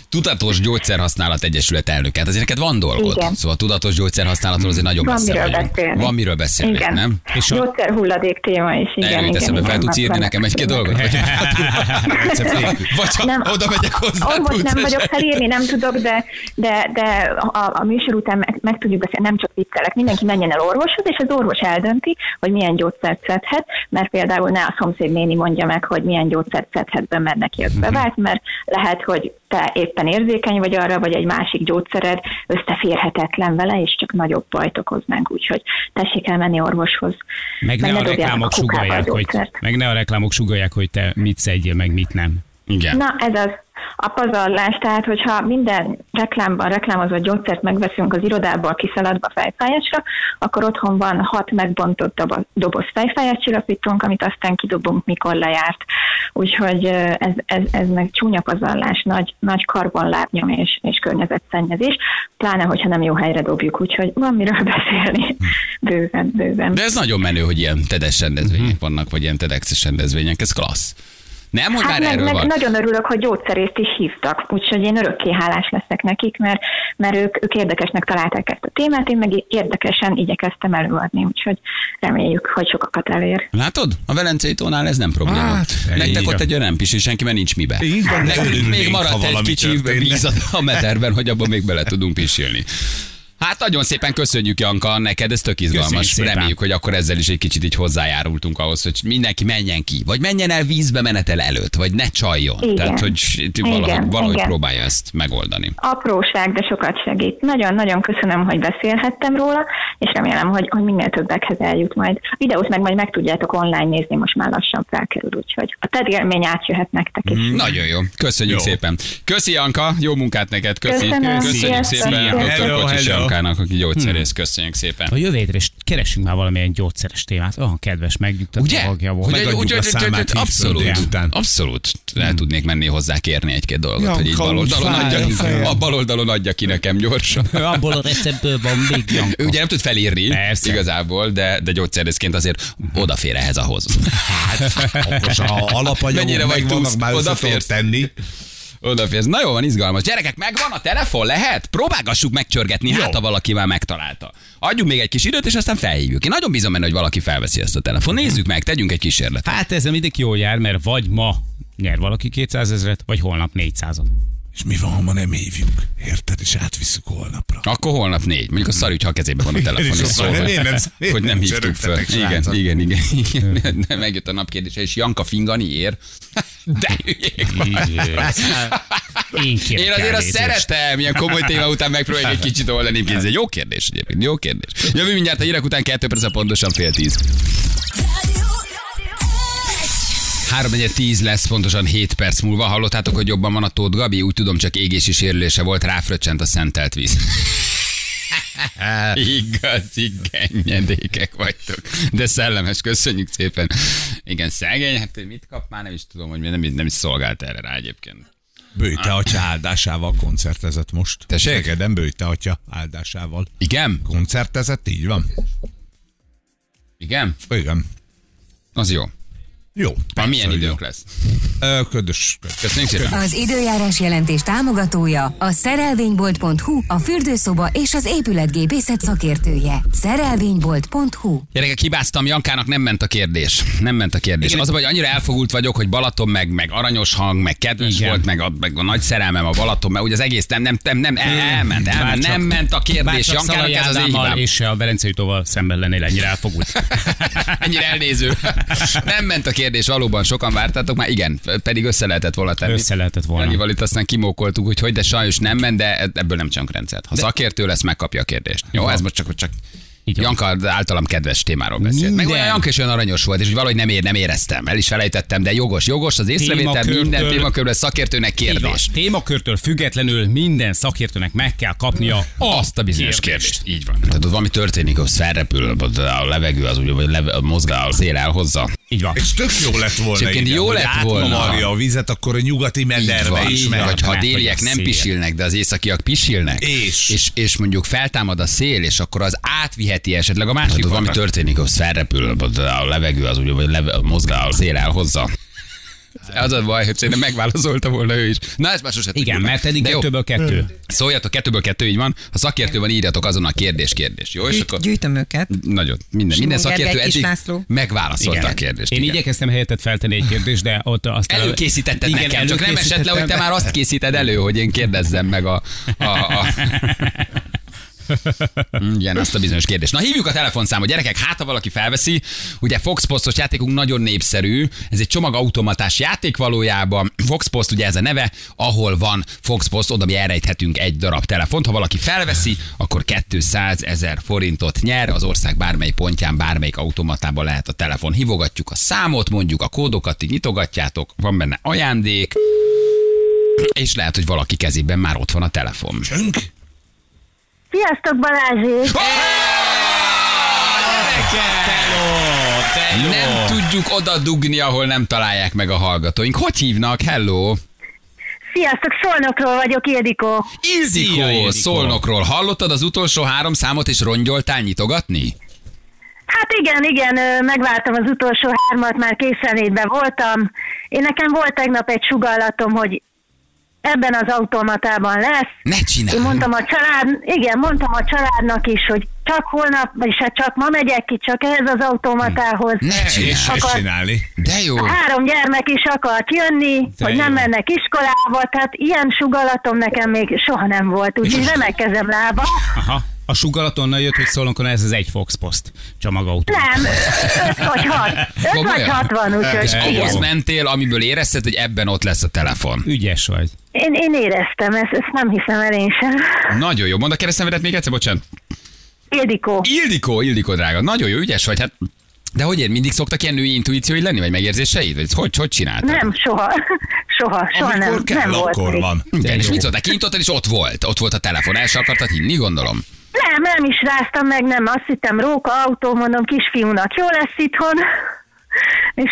Speaker 2: Tudatos gyógyszerhasználat egyesület elnök. Hát azért neked van dolgod.
Speaker 5: Igen.
Speaker 2: Szóval tudatos gyógyszerhasználatról azért nagyon
Speaker 5: Van
Speaker 2: messze
Speaker 5: miről
Speaker 2: vagyunk.
Speaker 5: beszélni.
Speaker 2: Van miről beszélni,
Speaker 5: Igen.
Speaker 2: nem?
Speaker 3: És a-
Speaker 5: hulladék téma is, igen.
Speaker 2: Eljut
Speaker 5: igen,
Speaker 2: eszembe, fel tudsz írni
Speaker 5: van-
Speaker 2: nekem egy-két dolgot? Vagy, *laughs* vagy ha
Speaker 5: Nem,
Speaker 2: oda megyek hozzá,
Speaker 5: most
Speaker 2: tudsz
Speaker 5: nem vagyok felírni, nem tudok, de, de, de a, a műsor után meg, meg tudjuk beszélni, nem csak viccelek. Mindenki menjen el orvoshoz, és az orvos eldönti, hogy milyen gyógyszert szedhet, mert például ne a szomszéd néni mondja meg, hogy milyen gyógyszert szedhet be, mert neki az bevált, mert lehet, hogy te éppen érzékeny vagy arra, vagy egy másik gyógyszered összeférhetetlen vele, és csak nagyobb bajt okoz meg. Úgyhogy tessék el menni orvoshoz.
Speaker 3: Meg ne a
Speaker 5: dobják
Speaker 3: reklámok
Speaker 5: a a
Speaker 3: sugalják, hogy, meg ne a reklámok sugalják, hogy te mit szedjél, meg mit nem.
Speaker 2: Igen.
Speaker 5: Na, ez az a pazarlás, tehát hogyha minden reklámban reklámozott gyógyszert megveszünk az irodából kiszaladva fejfájásra, akkor otthon van hat megbontott doboz, fejfájás csillapítunk, amit aztán kidobunk, mikor lejárt. Úgyhogy ez, ez, ez meg csúnya pazarlás, nagy, nagy karbonlábnyom és, és környezetszennyezés, pláne, hogyha nem jó helyre dobjuk, úgyhogy van miről beszélni. Bőven, bőven.
Speaker 2: De ez nagyon menő, hogy ilyen TEDes rendezvények vannak, vagy ilyen TEDx-es rendezvények. Ez klassz. Nem, hogy
Speaker 5: Hát
Speaker 2: már
Speaker 5: meg,
Speaker 2: erről
Speaker 5: meg
Speaker 2: van.
Speaker 5: nagyon örülök, hogy gyógyszerészt is hívtak, úgyhogy én örökké hálás leszek nekik, mert, mert ők, ők érdekesnek találták ezt a témát, én meg érdekesen igyekeztem előadni, úgyhogy reméljük, hogy sokakat elér.
Speaker 2: Látod? A Velencei tónál ez nem probléma.
Speaker 4: Hát,
Speaker 2: Nektek ott egy olyan nem pisil senki, mert nincs mibe.
Speaker 4: De
Speaker 2: Nekünk még maradt egy kicsi víz a- a meterben, hogy abban még bele tudunk pisilni. Hát nagyon szépen köszönjük, Janka, neked ez tök izgalmas. Reméljük, hogy akkor ezzel is egy kicsit így hozzájárultunk ahhoz, hogy mindenki menjen ki, vagy menjen el vízbe menetel előtt, vagy ne csaljon.
Speaker 5: Igen.
Speaker 2: Tehát, hogy valahogy,
Speaker 5: Igen,
Speaker 2: valahogy
Speaker 5: igen.
Speaker 2: próbálja ezt megoldani.
Speaker 5: Apróság, de sokat segít. Nagyon-nagyon köszönöm, hogy beszélhettem róla, és remélem, hogy, hogy minél többekhez eljut majd. A videót meg majd meg tudjátok online nézni, most már lassan felkerül, úgyhogy a TED élmény átjöhet nektek is.
Speaker 2: Nagyon jó. Köszönjük
Speaker 4: Jó.
Speaker 2: szépen. Köszi, Janka. Jó munkát neked. Köszi.
Speaker 5: Köszönöm.
Speaker 2: Köszönjük
Speaker 5: Sziasztok.
Speaker 2: szépen.
Speaker 4: Hello, hello.
Speaker 2: Jankának, aki gyógyszerész. Köszönjük szépen.
Speaker 3: A jövő hétre is keressünk már valamilyen gyógyszeres témát. Olyan kedves, megnyugtató
Speaker 2: Ugye?
Speaker 3: hangja volt.
Speaker 2: Ugye, úgy,
Speaker 4: a számát
Speaker 2: abszolút, abszolút. El tudnék menni hozzá kérni egy-két dolgot, hogy így bal
Speaker 4: úgy
Speaker 2: oldalon
Speaker 4: fáj a
Speaker 2: adja, a bal oldalon adja ki nekem gyorsan.
Speaker 3: Abból a receptből van még
Speaker 2: ugye nem tud felírni igazából, de, de gyógyszerészként azért odafér ehhez ahhoz.
Speaker 4: Okos, ha alapanyagok
Speaker 2: Mennyire vagy
Speaker 4: megvannak,
Speaker 2: túsz-
Speaker 4: már tenni.
Speaker 2: Odaférsz. Na jó, van, izgalmas. Gyerekek, megvan a telefon? Lehet? Próbálgassuk megcsörgetni, hát ha valaki már megtalálta. Adjunk még egy kis időt, és aztán felhívjuk. Én nagyon bízom benne, hogy valaki felveszi ezt a telefon. Nézzük meg, tegyünk egy kísérletet.
Speaker 3: Hát ez mindenki jól jár, mert vagy ma nyer valaki 200 ezeret, vagy holnap 400
Speaker 4: És mi van, ha ma nem hívjuk? Érted? És átvisszük holnapra.
Speaker 2: Akkor holnap négy. Mondjuk a szar, ha a kezében van a *laughs* telefon,
Speaker 4: És
Speaker 2: szól,
Speaker 4: nem, én nem- én
Speaker 2: hogy nem
Speaker 4: nem
Speaker 2: hívtuk
Speaker 4: csörögtetek,
Speaker 2: Igen, igen, igen, igen. *laughs* De Megjött a napkérdése, és Janka Fingani ér. *laughs* De.
Speaker 3: Én
Speaker 2: Én azért azt szeretem, ilyen komoly téma után megpróbáljuk egy kicsit oldani. Ez egy jó kérdés egyébként, jó kérdés. Jövő mindjárt a hírek után kettő perc, pontosan fél tíz. 3 10 lesz, pontosan 7 perc múlva. Hallottátok, hogy jobban van a Tóth Gabi? Úgy tudom, csak égési sérülése volt, ráfröccsent a szentelt víz. *laughs* Igazi gennyedékek vagytok. De szellemes, köszönjük szépen. Igen, szegény, hát mit kap már, nem is tudom, hogy nem, nem is szolgált erre rá egyébként.
Speaker 4: Bőjte atya áldásával koncertezett most.
Speaker 2: Tessék?
Speaker 4: Szegeden Bőjte atya áldásával.
Speaker 2: Igen?
Speaker 4: Koncertezett, így van?
Speaker 2: Igen?
Speaker 4: Igen.
Speaker 2: Az jó.
Speaker 4: Jó.
Speaker 2: Már
Speaker 4: persze,
Speaker 2: milyen időnk
Speaker 4: jó.
Speaker 2: lesz?
Speaker 4: Ö, Ködös.
Speaker 2: Köszönjük szépen.
Speaker 6: Az időjárás jelentés támogatója a szerelvénybolt.hu, a fürdőszoba és az épületgépészet szakértője. Szerelvénybolt.hu
Speaker 2: Gyerekek, hibáztam, Jankának nem ment a kérdés. Nem ment a kérdés. Az a baj, hogy annyira elfogult vagyok, hogy Balaton, meg, meg aranyos hang, meg kedves
Speaker 3: Igen.
Speaker 2: volt, meg a, meg a nagy szerelmem a Balaton, meg ugye az egész nem, nem, nem, nem el, elment, elment, nem ment a kérdés. Jankának ez az én hibám.
Speaker 3: és a Berencei Tóval szemben lennél ennyire elfogult. *laughs*
Speaker 2: Ennyire elnéző. *laughs* Nem ment a kérdés, valóban sokan vártátok már, igen, pedig össze lehetett volna tenni.
Speaker 3: Össze lehetett volna.
Speaker 2: Annyival itt aztán kimókoltuk, hogy hogy, de sajnos nem ment, de ebből nem csak rendszert. Ha szakértő lesz, megkapja a kérdést. Jó, ez most csak, csak
Speaker 3: Így van.
Speaker 2: Janka általam kedves témáról beszélt. Meg olyan Janka is olyan aranyos volt, és hogy valahogy nem, ér, nem éreztem. El is felejtettem, de jogos, jogos az észrevétel, minden témakörben szakértőnek
Speaker 3: Így van.
Speaker 2: kérdés.
Speaker 3: Témakörtől függetlenül minden szakértőnek meg kell kapnia
Speaker 2: Azt a bizonyos kérdést. Így van. Tehát ott valami történik, az felrepül, a levegő, az úgy, vagy leve, a mozgál, a szél elhozza.
Speaker 3: Így van.
Speaker 4: És tök jó lett volna.
Speaker 2: Egyébként
Speaker 4: igen,
Speaker 2: jó lett volna.
Speaker 4: átkavarja a vizet, akkor a nyugati mederbe
Speaker 2: van,
Speaker 4: is megy.
Speaker 2: vagy ha a
Speaker 3: meg,
Speaker 2: déliek nem
Speaker 3: szél.
Speaker 2: pisilnek, de az északiak pisilnek,
Speaker 4: És?
Speaker 2: és, és mondjuk feltámad a szél, és akkor az átviheti esetleg a másik valami történik, az felrepül, a levegő, az úgy, vagy leve, mozgál, a szél elhozza. Az a baj, hogy szerintem megválaszolta volna ő is. Na, ezt már sose
Speaker 3: Igen, mert eddig kettőből kettő.
Speaker 2: Szóljatok, kettőből kettő, így van. Ha szakértő van, írjatok azon a kérdés, kérdés. Jó, és
Speaker 7: Gyűjt,
Speaker 2: akkor
Speaker 7: gyűjtöm őket.
Speaker 2: nagyon, minden, minden szakértő eddig megválaszolta
Speaker 3: Igen.
Speaker 2: a kérdést.
Speaker 3: Én
Speaker 2: igen.
Speaker 3: igyekeztem helyettet feltenni egy kérdést, de ott aztán...
Speaker 2: Előkészítetted
Speaker 3: Igen,
Speaker 2: nekem, csak nem esett le, hogy te már azt készíted elő, hogy én kérdezzem meg a... a, a... *laughs* *laughs* Igen, azt a bizonyos kérdést. Na hívjuk a telefonszámot, gyerekek, hát ha valaki felveszi, ugye Fox Postos játékunk nagyon népszerű, ez egy csomagautomatás játék valójában, Fox Post ugye ez a neve, ahol van Fox Post, oda mi elrejthetünk egy darab telefont, ha valaki felveszi, akkor 200 ezer forintot nyer, az ország bármely pontján, bármelyik automatában lehet a telefon. Hívogatjuk a számot, mondjuk a kódokat, így nyitogatjátok, van benne ajándék, és lehet, hogy valaki kezében már ott van a telefon.
Speaker 4: Csönk?
Speaker 5: Sziasztok Balázsék!
Speaker 2: Nem tudjuk oda dugni, ahol nem találják meg a hallgatóink. Hogy hívnak? Hello!
Speaker 5: Sziasztok, Szolnokról vagyok, Ildikó.
Speaker 2: Ildikó. Szolnokról. Hallottad az utolsó három számot, és rongyoltál nyitogatni?
Speaker 5: Hát igen, igen, megvártam az utolsó hármat, már készenlétben voltam. Én nekem volt tegnap egy sugallatom, hogy ebben az automatában lesz.
Speaker 2: Ne csinálj!
Speaker 5: Én mondtam a család, igen, mondtam a családnak is, hogy csak holnap, vagyis hát csak ma megyek ki, csak ehhez az automatához.
Speaker 2: Ne csinálj!
Speaker 5: Akar-
Speaker 4: csinálni.
Speaker 2: De jó!
Speaker 5: Három gyermek is akart jönni,
Speaker 3: De
Speaker 5: hogy
Speaker 3: jó.
Speaker 5: nem mennek iskolába, tehát ilyen sugallatom nekem még soha nem volt, úgyhogy remek kezem lába.
Speaker 3: Aha. A sugalat onnan jött, hogy szólunk, ez az egy Fox Post csomagautó.
Speaker 7: Nem, öt vagy hat. *laughs* Öt vagy
Speaker 2: Komolyan?
Speaker 7: hat van, úgyhogy
Speaker 2: És ahhoz mentél, amiből érezted, hogy ebben ott lesz a telefon.
Speaker 3: Ügyes vagy.
Speaker 7: Én, én éreztem, ezt, ezt nem hiszem el én sem.
Speaker 2: Nagyon jó. Mondd a keresztnevedet még egyszer, bocsánat.
Speaker 7: Ildikó.
Speaker 2: Ildikó, Ildikó drága. Nagyon jó, ügyes vagy. Hát de hogy ér, mindig szoktak ilyen női intuíciói lenni, vagy megérzéseid? Vagy hogy, hogy csináltad?
Speaker 7: Nem, soha. *laughs* Soha, soha
Speaker 4: Amikor
Speaker 7: nem,
Speaker 4: kell,
Speaker 7: nem volt
Speaker 4: akkor
Speaker 7: még.
Speaker 4: van.
Speaker 2: Igen, és mit szóltál? Kinyitottad, és ott volt. Ott volt a telefon. El sem akartad hinni, gondolom.
Speaker 7: Nem, nem is ráztam meg, nem. Azt hittem, róka, autó, mondom, kisfiúnak jó lesz itthon. *laughs* És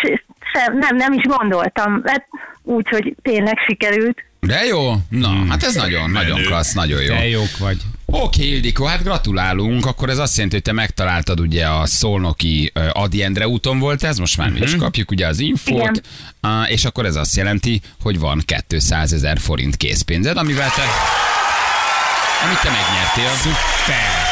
Speaker 7: sem, nem, nem is gondoltam. Hát úgy, hogy tényleg sikerült.
Speaker 2: De jó? Na, hát ez nagyon, nagyon klassz, nagyon jó.
Speaker 3: Te jók vagy.
Speaker 2: Oké, Ildikó, hát gratulálunk. Akkor ez azt jelenti, hogy te megtaláltad ugye a szolnoki Adi Endre úton volt ez, most már mi is kapjuk ugye az infót,
Speaker 7: Igen.
Speaker 2: És akkor ez azt jelenti, hogy van 200 ezer forint készpénzed, amivel te amit te megnyertél.
Speaker 3: Szuper.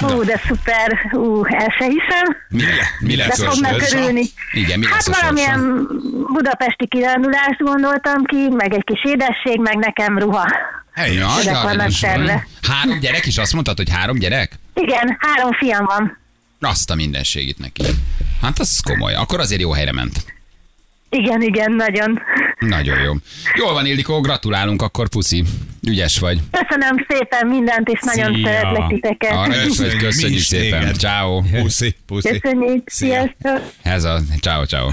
Speaker 7: Ú, de szuper. Ú, el se hiszem.
Speaker 2: Mi, le, mi
Speaker 7: De
Speaker 2: lesz a
Speaker 7: fognak örülni.
Speaker 2: Igen, mi
Speaker 7: Hát
Speaker 2: lesz a sorsa?
Speaker 7: valamilyen budapesti kirándulást gondoltam ki, meg egy kis édesség, meg nekem ruha.
Speaker 2: Hey, na,
Speaker 7: Ezek
Speaker 2: de
Speaker 7: vannak terve.
Speaker 2: Három gyerek is? Azt mondtad, hogy három gyerek?
Speaker 7: Igen, három fiam van.
Speaker 2: Azt a mindenségét neki. Hát az komoly. Akkor azért jó helyre ment.
Speaker 7: Igen, igen, nagyon.
Speaker 2: Nagyon jó. Jól van, Ildikó, gratulálunk, akkor puszi. Ügyes vagy.
Speaker 7: Köszönöm szépen mindent, és nagyon
Speaker 3: Szia.
Speaker 7: szeretlek titeket.
Speaker 2: Vagy,
Speaker 4: Mi
Speaker 2: köszönjük
Speaker 4: is
Speaker 2: szépen. Ciao.
Speaker 4: Puszi, puszi.
Speaker 7: Köszönjük,
Speaker 4: Szia.
Speaker 7: sziasztok!
Speaker 2: Ez a, ciao, ciao.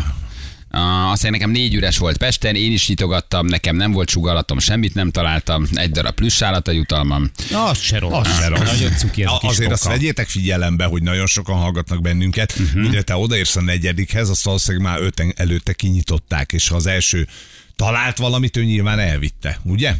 Speaker 2: Uh, azt mondja, nekem négy üres volt Pesten, én is nyitogattam, nekem nem volt sugalatom, semmit nem találtam, egy darab plüssállat a jutalmam.
Speaker 3: Az se rossz.
Speaker 4: Az se rossz.
Speaker 3: Nagyon cuki ez a
Speaker 4: A-
Speaker 3: kis
Speaker 4: Azért azt
Speaker 3: koka.
Speaker 4: vegyétek figyelembe, hogy nagyon sokan hallgatnak bennünket.
Speaker 2: Mhm.
Speaker 4: Uh-huh. Mire te odaérsz a negyedikhez, azt valószínűleg már öten előtte kinyitották, és ha az első talált valamit, ő nyilván elvitte, ugye?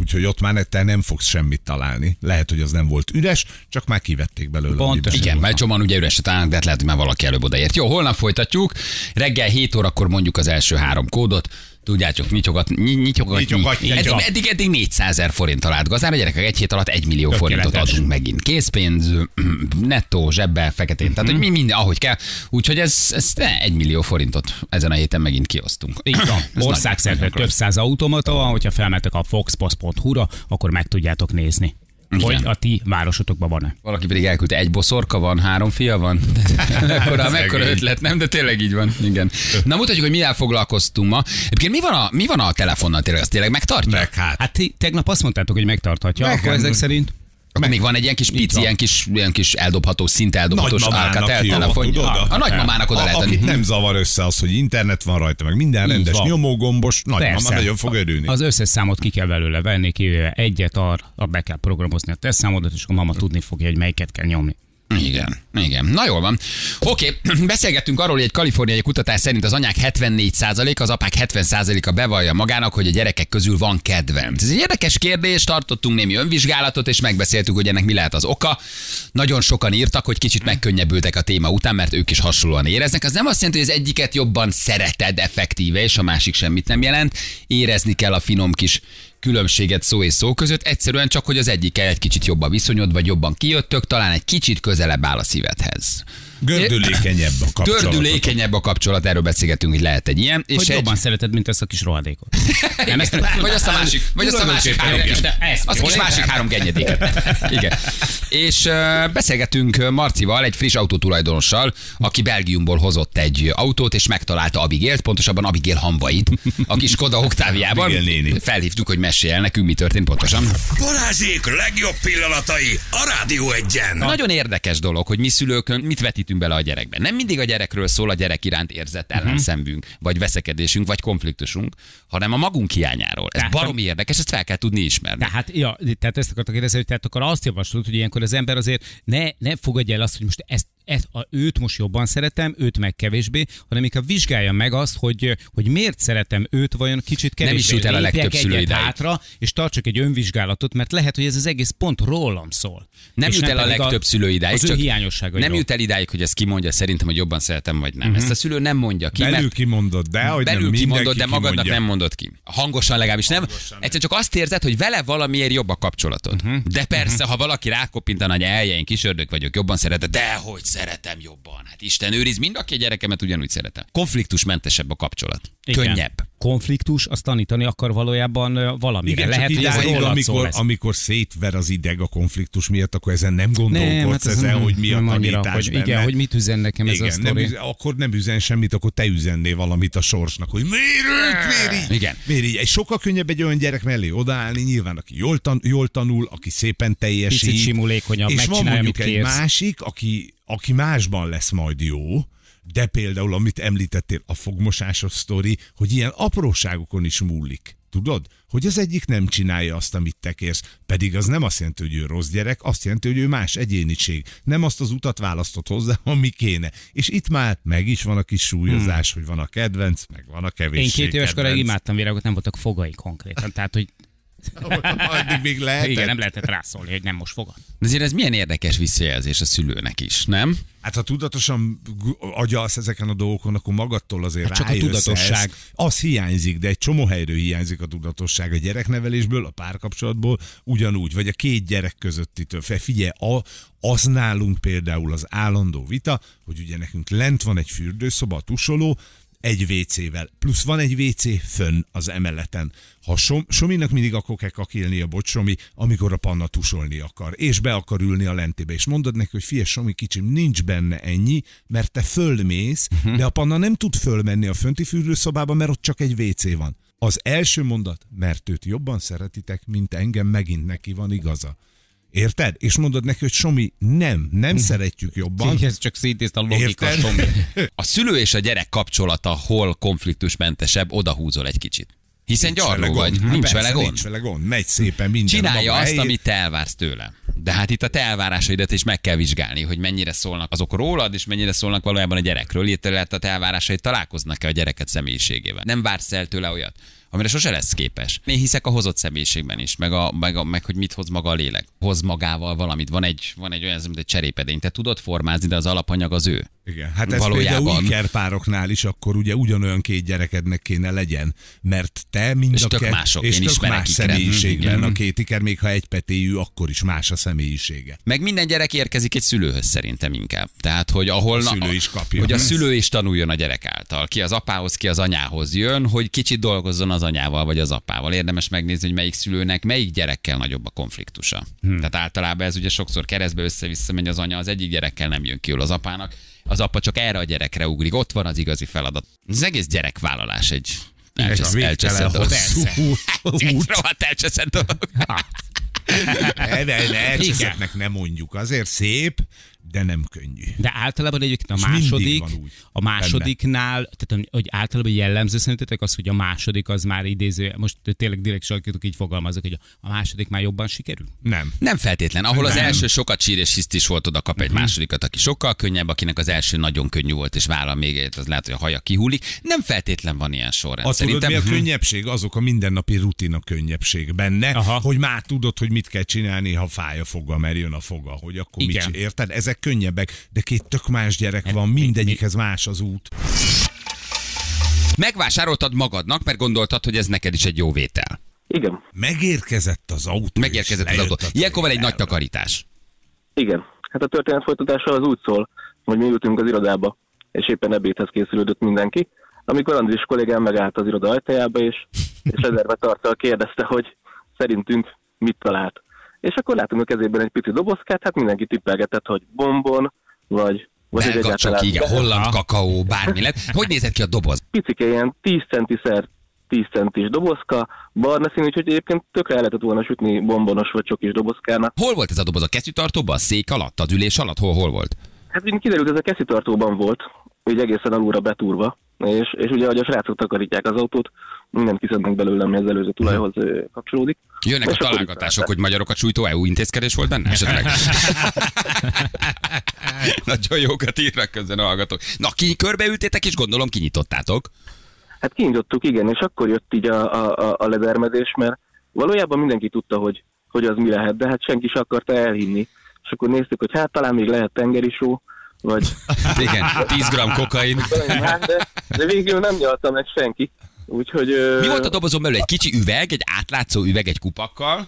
Speaker 4: Úgyhogy ott már te nem fogsz semmit találni. Lehet, hogy az nem volt üres, csak már kivették belőle. Amiben
Speaker 2: Igen, mert csomóan ugye üresre találnak, de hát lehet, hogy már valaki előbb odaért. Jó, holnap folytatjuk. Reggel 7 órakor mondjuk az első három kódot. Tudjátok, nyitogat, ny- nyitogat,
Speaker 4: Nyitogatni.
Speaker 2: eddig, eddig, eddig 400 ezer forint talált gazán, a gyerekek egy hét alatt 1 millió
Speaker 3: Tökéletes.
Speaker 2: forintot adunk megint. Készpénz, *clears throat* nettó, zsebbe, feketén, tehát hogy mi minden, ahogy kell. Úgyhogy ez, ez 1 millió forintot ezen a héten megint kiosztunk.
Speaker 3: Így van. *clears throat* Országszerte több száz automata van, hogyha felmentek a foxpost.hu-ra, akkor meg tudjátok nézni,
Speaker 2: Igen.
Speaker 3: hogy a ti városotokban van-e.
Speaker 2: Valaki pedig elküldte, egy boszorka van, három fia van. *laughs* mekkora, mekkora ötlet, nem? De tényleg így van. Igen. Na mutatjuk, hogy mivel foglalkoztunk ma. Egyébként mi van a, mi van a telefonnal tényleg? Azt tényleg megtartja?
Speaker 4: Meg hát.
Speaker 3: Hát ti tegnap azt mondtátok, hogy megtarthatja,
Speaker 4: Meg-
Speaker 3: akkor ezek szerint
Speaker 2: Akkor még van egy ilyen kis pici, ilyen kis, ilyen kis eldobható, szinte eldobhatós telefonja.
Speaker 4: tudod?
Speaker 2: A nagymamának oda lehet adni.
Speaker 4: nem zavar össze az, hogy internet van rajta, meg minden rendes
Speaker 3: van.
Speaker 4: nyomógombos, nagymama nagyon fog örülni.
Speaker 3: Az összes számot ki kell belőle venni, kivéve egyet, arra be kell programozni a tesztszámodat, és a mama tudni fogja, hogy melyiket kell nyomni.
Speaker 2: Igen, igen. Na jól van. Oké, *clears throat* beszélgettünk arról, hogy egy kaliforniai kutatás szerint az anyák 74%, az apák 70%-a bevallja magának, hogy a gyerekek közül van kedvenc. Ez egy érdekes kérdés, tartottunk némi önvizsgálatot, és megbeszéltük, hogy ennek mi lehet az oka. Nagyon sokan írtak, hogy kicsit megkönnyebbültek a téma után, mert ők is hasonlóan éreznek. Az nem azt jelenti, hogy az egyiket jobban szereted effektíve, és a másik semmit nem jelent. Érezni kell a finom kis különbséget szó és szó között, egyszerűen csak, hogy az egyikkel egy kicsit jobban viszonyod, vagy jobban kijöttök, talán egy kicsit közelebb áll a szívedhez.
Speaker 4: Gördülékenyebb a kapcsolat.
Speaker 2: Gördülékenyebb a kapcsolat, erről beszélgetünk, hogy lehet egy ilyen.
Speaker 3: És
Speaker 2: És
Speaker 3: hogy
Speaker 2: egy...
Speaker 3: jobban szereted, mint ezt a kis rohadékot. *laughs*
Speaker 2: Nem, ezt, vagy azt a másik, vagy azt a másik három azt a kis másik három gennyedéket. Igen. És beszélgetünk Marcival, egy friss autótulajdonossal, aki Belgiumból hozott egy autót, és megtalálta Abigélt, pontosabban Abigél hamvait, a kis Skoda Oktáviában. Felhívtuk, hogy mesélj el nekünk, mi történt pontosan.
Speaker 1: Balázsék legjobb pillanatai a Rádió egyen.
Speaker 2: Nagyon érdekes dolog, hogy mi szülőkön mit vetítünk bele a gyerekbe. Nem mindig a gyerekről szól a gyerek iránt érzett
Speaker 3: Mhm.
Speaker 2: ellenszembünk, vagy veszekedésünk, vagy konfliktusunk, hanem a magunk hiányáról. Ez
Speaker 3: Tehát-
Speaker 2: baromi érdekes, ezt fel kell tudni ismerni.
Speaker 3: Tehát, ja, tehát ezt akartak kérdezni, hogy tehát akkor azt javaslod, hogy ilyenkor az ember azért ne, ne fogadja el azt, hogy most ezt, ezt a, őt most jobban szeretem, őt meg kevésbé, hanem inkább vizsgálja meg azt, hogy, hogy miért szeretem őt vajon kicsit kevésbé.
Speaker 2: is jut el a legtöbb szülő
Speaker 3: egyet
Speaker 2: idáig.
Speaker 3: hátra, és tartsak egy önvizsgálatot, mert lehet, hogy ez az egész pont rólam szól.
Speaker 2: Nem
Speaker 3: És
Speaker 2: jut el a legtöbb szülő idáig,
Speaker 3: Az ő
Speaker 2: csak
Speaker 3: hiányossága.
Speaker 2: nem jut el idáig, hogy ezt kimondja szerintem, hogy jobban szeretem, vagy nem. Ezt a szülő nem mondja ki,
Speaker 4: Belül kimondod, de hogy
Speaker 2: belül
Speaker 4: nem
Speaker 2: kimondod, de magadnak
Speaker 4: kimondja.
Speaker 2: nem mondod ki. Hangosan legalábbis nem. Egyszer csak azt érzed, hogy vele valamiért jobb a kapcsolatod.
Speaker 3: Mhm.
Speaker 2: De persze, ha valaki rákopintan, hogy elje, én kis ördög vagyok, jobban szereted, de hogy szeretem jobban. Hát Isten őriz, mind aki a gyerekemet ugyanúgy szeretem. Konfliktusmentesebb a kapcsolat.
Speaker 3: Igen.
Speaker 2: Könnyebb.
Speaker 3: Konfliktus, azt tanítani akar valójában valamire.
Speaker 4: Igen,
Speaker 3: Lehet, hogy ez szól
Speaker 4: amikor, amikor szétver az ideg a konfliktus miatt, akkor ezen nem
Speaker 3: Nem,
Speaker 4: gondolkodsz,
Speaker 3: hát ez
Speaker 4: ezen,
Speaker 3: nem-
Speaker 4: hogy mi a
Speaker 3: nem annyira,
Speaker 4: tanítás
Speaker 3: hogy,
Speaker 4: benne.
Speaker 3: Igen, hogy mit üzen nekem ez a
Speaker 4: Igen, nem,
Speaker 3: sztori.
Speaker 4: üzen- akkor nem üzen semmit, akkor te üzennél valamit a sorsnak, hogy miért őt, miért így?
Speaker 2: Igen.
Speaker 4: Miért így? Egy sokkal könnyebb egy olyan gyerek mellé odaállni, nyilván, aki jól, tan- jól tanul, aki szépen teljesít.
Speaker 3: Picit simulékonyabb,
Speaker 4: és van mondjuk egy
Speaker 3: kérsz.
Speaker 4: másik, aki, aki másban lesz majd jó, de például, amit említettél, a fogmosásos sztori, hogy ilyen apróságokon is múlik. Tudod? Hogy az egyik nem csinálja azt, amit te kérsz. Pedig az nem azt jelenti, hogy ő rossz gyerek, azt jelenti, hogy ő más egyéniség. Nem azt az utat választott hozzá, *laughs* ami kéne. És itt már meg is van a kis súlyozás, hogy van a kedvenc, meg van a kevés.
Speaker 3: Hmm. Én két éves koráig imádtam virágot, nem voltak fogai konkrétan. Tehát, hogy
Speaker 4: Addig még lehet.
Speaker 3: igen, nem lehetett rászólni, hogy nem most fogad.
Speaker 2: De azért ez milyen érdekes visszajelzés a szülőnek is, nem?
Speaker 4: Hát ha tudatosan agyalsz ezeken a dolgokon, akkor magadtól azért
Speaker 3: Hát csak a tudatosság.
Speaker 4: ehhez. Az hiányzik, de egy csomó helyről hiányzik a tudatosság a gyereknevelésből, a párkapcsolatból, ugyanúgy, vagy a két gyerek közöttitől. Figyelj, a, az nálunk például az állandó vita, hogy ugye nekünk lent van egy fürdőszoba, a tusoló, egy WC-vel, plusz van egy WC fönn az emeleten. Ha Som, Sominak mindig akkor kell kakélni a bocs, Somi, amikor a panna tusolni akar, és be akar ülni a lentébe, és mondod neki, hogy fie, Somi kicsim, nincs benne ennyi, mert te fölmész, uh-huh. de a panna nem tud fölmenni a fönti fürdőszobába, mert ott csak egy WC van. Az első mondat, mert őt jobban szeretitek, mint engem, megint neki van igaza. Érted? És mondod neki, hogy Somi, nem, nem szeretjük jobban.
Speaker 3: Ez csak szétészt a logika,
Speaker 4: Érted?
Speaker 3: Somi. *laughs*
Speaker 2: A szülő és a gyerek kapcsolata hol konfliktusmentesebb, odahúzol egy kicsit. Hiszen
Speaker 4: Nincs vele
Speaker 2: gyarló vagy,
Speaker 4: gond. Hát
Speaker 2: nincs
Speaker 4: persze,
Speaker 2: vele gond.
Speaker 4: Nincs vele gond. Megy szépen minden.
Speaker 2: Csinálja azt,
Speaker 4: helyén.
Speaker 2: amit te elvársz tőle. De hát itt a te elvárásaidat is meg kell vizsgálni, hogy mennyire szólnak azok rólad, és mennyire szólnak valójában a gyerekről. Itt lehet a te elvárásaid találkoznak-e a gyereket személyiségével. Nem vársz el tőle olyat, amire sose lesz képes. Én hiszek a hozott személyiségben is, meg, a, meg, a, meg hogy mit hoz maga a lélek. Hoz magával valamit. Van egy, van egy olyan, mint egy cserépedény. Te tudod formázni, de az alapanyag az ő.
Speaker 4: Igen, hát ez
Speaker 2: Valójában.
Speaker 4: például ikerpároknál is akkor ugye ugyanolyan két gyerekednek kéne legyen, mert te mind
Speaker 2: És
Speaker 4: a
Speaker 2: tök
Speaker 4: ke-
Speaker 2: mások,
Speaker 4: és
Speaker 2: én
Speaker 4: tök más
Speaker 2: ikeret.
Speaker 4: személyiségben
Speaker 2: Igen.
Speaker 4: a két iker, még ha egy petéjű, akkor is más a személyisége.
Speaker 2: Meg minden gyerek érkezik egy szülőhöz szerintem inkább. Tehát, hogy ahol
Speaker 4: A szülő is kapja.
Speaker 2: Hogy a szülő is tanuljon a gyerek által. Ki az apához, ki az anyához jön, hogy kicsit dolgozzon az anyával vagy az apával. Érdemes megnézni, hogy melyik szülőnek, melyik gyerekkel nagyobb a konfliktusa. Hmm. Tehát általában ez ugye sokszor keresztbe össze-vissza megy az anya, az egyik gyerekkel nem jön ki jól az apának. Az apa csak erre a gyerekre ugrik, ott van az igazi feladat. Az egész gyerekvállalás egy elcsesz,
Speaker 4: végtelen
Speaker 2: elcseszett dolog. Egy rohadt elcseszett dolog. *laughs*
Speaker 4: Ne, ne, ne, elcseszettnek nem mondjuk. Azért szép, de nem könnyű.
Speaker 3: De általában egyébként a második,
Speaker 4: úgy
Speaker 3: a másodiknál, tehát hogy általában jellemző szerintetek az, hogy a második az már idéző, most tényleg direkt sarkítok így fogalmazok, hogy a második már jobban sikerül?
Speaker 4: Nem.
Speaker 2: Nem feltétlen. Ahol az
Speaker 4: Nem.
Speaker 2: első sokat sír és hiszt is volt, oda kap egy másodikat, aki sokkal könnyebb, akinek az első nagyon könnyű volt, és vállal még egyet, az lehet, hogy a haja kihullik. Nem feltétlen van ilyen sorrend.
Speaker 4: Azt tudod, mi a
Speaker 2: hm,
Speaker 4: könnyebbség? Azok a mindennapi rutin a könnyebbség benne,
Speaker 3: Aha.
Speaker 4: Hogy már tudod, hogy mit kell csinálni, ha fáj a foga, mert jön a foga, hogy akkor
Speaker 3: Igen.
Speaker 4: mit. Érted? Ezek könnyebbek, de két tök más gyerek van, mindegyikhez más az út.
Speaker 2: Megvásároltad magadnak, mert gondoltad, hogy ez neked is egy jó vétel.
Speaker 8: Igen,
Speaker 4: Megérkezett az autó.
Speaker 2: Megérkezett az autó. Ilyenkor van egy nagy takarítás.
Speaker 8: igen. Hát a történet folytatása az úgy szól, hogy mi ültünk az irodába, és éppen ebédhez készülődött mindenki, amikor Andris kollégám megállt az iroda ajtajába, és, és lezerve tartal kérdezte, hogy szerintünk mit talált. És akkor látunk a kezében egy pici dobozkát, hát mindenki tippelgetett, hogy bombon, vagy, vagy hogy
Speaker 2: Belga csak,
Speaker 8: egyáltalán
Speaker 2: igen, holland kakaó, bármi lett. Hogy nézett ki a doboz?
Speaker 8: picike ilyen 10 centiszer 10 centis dobozka, barna színű, úgyhogy egyébként tökre el lehetett volna sütni bombonos vagy csokis dobozkának.
Speaker 2: Hol volt ez a doboz? A kesztyűtartóban? A szék alatt? Az ülés alatt? Hol, hol volt?
Speaker 8: Hát úgy kiderült, ez a keszitartóban volt, így egészen alulra betúrva, és, és ugye, ahogy a srácok takarítják az autót, mindent kiszednek belőle, ami az előző tulajhoz kapcsolódik.
Speaker 2: Jönnek a
Speaker 8: És
Speaker 2: találgatások, hogy magyarokat sújtó EU intézkedés volt benne esetleg? *laughs* Nagyon jókat írnak közben a hallgatók. Na, ki körbeültétek, és gondolom kinyitottátok.
Speaker 8: Hát kinyitottuk, igen, és akkor jött így a, a, a, a ledermedés, mert valójában mindenki tudta, hogy, hogy az mi lehet, de hát senki sem akarta elhinni. És akkor néztük, hogy hát talán még lehet tengeri só, vagy
Speaker 2: Igen, 10 g kokain.
Speaker 8: de, de végül nem nyalta meg senki. Úgyhogy...
Speaker 2: Mi volt a dobozon belül? Egy kicsi üveg, egy átlátszó üveg egy kupakkal?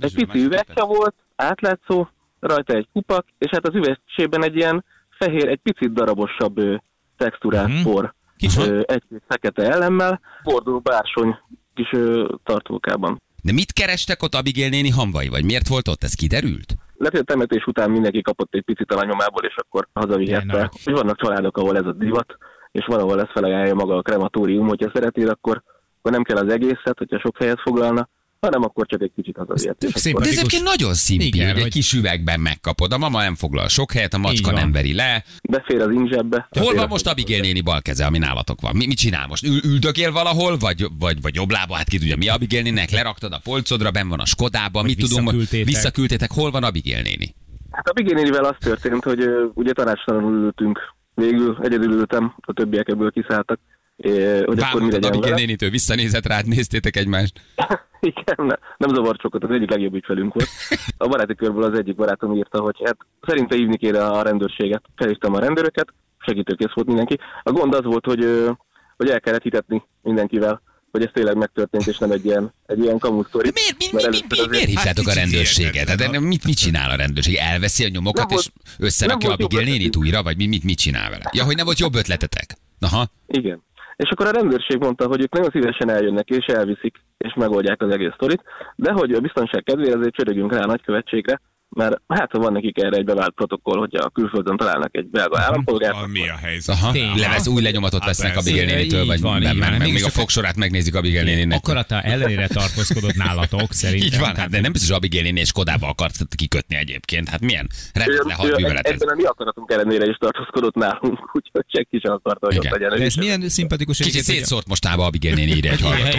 Speaker 8: Egy pici üvegke volt, átlátszó, rajta egy kupak, és hát az üvegsében egy ilyen fehér, egy picit darabosabb ö, textúrás
Speaker 4: Mhm.
Speaker 8: por
Speaker 3: Kis
Speaker 8: ö, egy-két fekete elemmel, bordó bársony kis ö, tartókában.
Speaker 2: De mit kerestek ott Abigail néni hamvai, vagy miért volt ott? Ez kiderült?
Speaker 8: Lehet, hogy a temetés után mindenki kapott egy picit a lányomából, és akkor hazavihette. Hogy vannak családok, ahol ez a divat, és van, ahol ezt felajánlja maga a krematórium, hogyha szeretnél, akkor, akkor nem kell az egészet, hogyha sok helyet foglalna, hanem akkor csak egy kicsit akkor-
Speaker 3: szimpatikus.
Speaker 2: De ez egyébként nagyon szimpi,
Speaker 3: Igen,
Speaker 2: hogy egy kis üvegben megkapod. A mama nem foglal sok helyet, a macska nem veri le.
Speaker 8: Befér az ingzsebbe.
Speaker 2: Hol van most Abigail néni bal keze, ami nálatok van? Mi, mit csinál most? Ül, üldögél valahol, vagy, vagy, vagy jobb lába, hát ki tudja, mi Abigail néninek, leraktad a polcodra, ben van a Skodában, mit tudunk,
Speaker 3: visszaküldtétek.
Speaker 2: visszaküldtétek, hol van Abigail néni?
Speaker 8: Hát a Bigénénivel az történt, hogy ugye tanácstalanul ültünk. Végül egyedül ültem, a többiek ebből kiszálltak. É, hogy akkor mi legyen vele.
Speaker 2: nénitől, visszanézett rád, néztétek egymást. *laughs*
Speaker 8: Igen, ne, nem zavart sokat, az egyik legjobb ügyfelünk volt. A baráti körből az egyik barátom írta, hogy hát szerinte hívni kéne a rendőrséget. Felhívtam a rendőröket, segítőkész volt mindenki. A gond az volt, hogy, hogy el kellett hitetni mindenkivel, hogy ez tényleg megtörtént, és nem egy ilyen, egy ilyen kamusztori.
Speaker 2: Miért, mi, mi, mi, mi, miért hívtátok
Speaker 4: Hát
Speaker 2: a
Speaker 4: kicsit
Speaker 2: rendőrséget? De mit, mit csinál a rendőrség? Elveszi a nyomokat,
Speaker 8: Nem
Speaker 2: és összerakja Abigail
Speaker 8: jobb
Speaker 2: nénit újra, vagy mi, mit, mit csinál vele? Ja, hogy nem volt jobb ötletetek? Aha.
Speaker 8: Igen. És akkor a rendőrség mondta, hogy ők nagyon szívesen eljönnek és elviszik, és megoldják az egész sztorit, de hogy a biztonság kedvéért azért csörögjünk rá a nagykövetségre, mert hát ha van nekik erre egy bevált protokoll, hogyha a külföldön találnak egy belga állampolgárt,
Speaker 4: Van, mi a helyzet?
Speaker 2: Aha. Levesz, új lenyomatot
Speaker 4: Hát
Speaker 2: vesznek
Speaker 4: persze.
Speaker 2: Abigail nénitől, vagy
Speaker 3: van,
Speaker 2: nem,
Speaker 3: van. Mégis
Speaker 2: még a fogsorát megnézik Abigail néninek.
Speaker 3: Akarata ellenére tartózkodott nálatok, *laughs* szerintem.
Speaker 2: Így van, hát, de nem biztos, hogy Abigail néni és Kodába akart kikötni egyébként. Hát milyen rendetlen hadművelet ez.
Speaker 8: ebben a mi akaratunk ellenére is tartózkodott nálunk, *laughs* úgyhogy senki sem akarta, hogy ott legyen.
Speaker 3: De ez milyen szimpatikus
Speaker 2: Kicsit
Speaker 3: hogy-
Speaker 2: szétszórt mostába Abigail néni írja egy hallgató.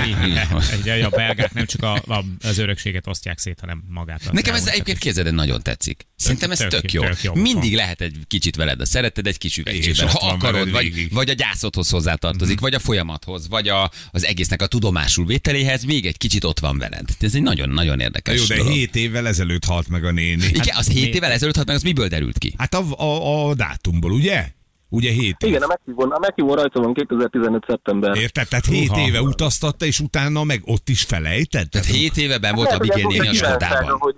Speaker 3: Egy, a belgák nem csak a, a, az örökséget osztják szét, hanem magát. a
Speaker 2: Nekem ez egyébként
Speaker 3: is.
Speaker 2: képzeld, nagyon tetszik. Szerintem ez
Speaker 3: Tök-
Speaker 2: tök jó.
Speaker 3: tök jó.
Speaker 2: Mindig lehet egy kicsit veled a szereted, egy kis üvegcsében. Ha akarod, vagy,
Speaker 4: végig.
Speaker 2: vagy a gyászodhoz hozzátartozik, vagy a folyamathoz, vagy a, az egésznek a tudomásul vételéhez, még egy kicsit ott van veled. Ez egy nagyon-nagyon
Speaker 4: Na
Speaker 2: érdekes
Speaker 4: Jó, de
Speaker 2: dolog.
Speaker 4: 7 évvel ezelőtt halt meg a néni.
Speaker 2: Igen, az 7
Speaker 3: mi-
Speaker 2: évvel ezelőtt halt meg, az miből derült ki?
Speaker 4: Hát a, a, a dátumból, ugye? Ugye 7 év.
Speaker 8: Igen, a meghívón, a meghívón rajta van 2015. szeptember.
Speaker 4: Érted? Tehát 7
Speaker 3: Húha.
Speaker 4: éve utaztatta, és utána meg ott is felejtett?
Speaker 2: Tehát 7 éve ben volt Abigail néni a
Speaker 8: volt kívánsága,
Speaker 2: Skodában.
Speaker 8: Hogy,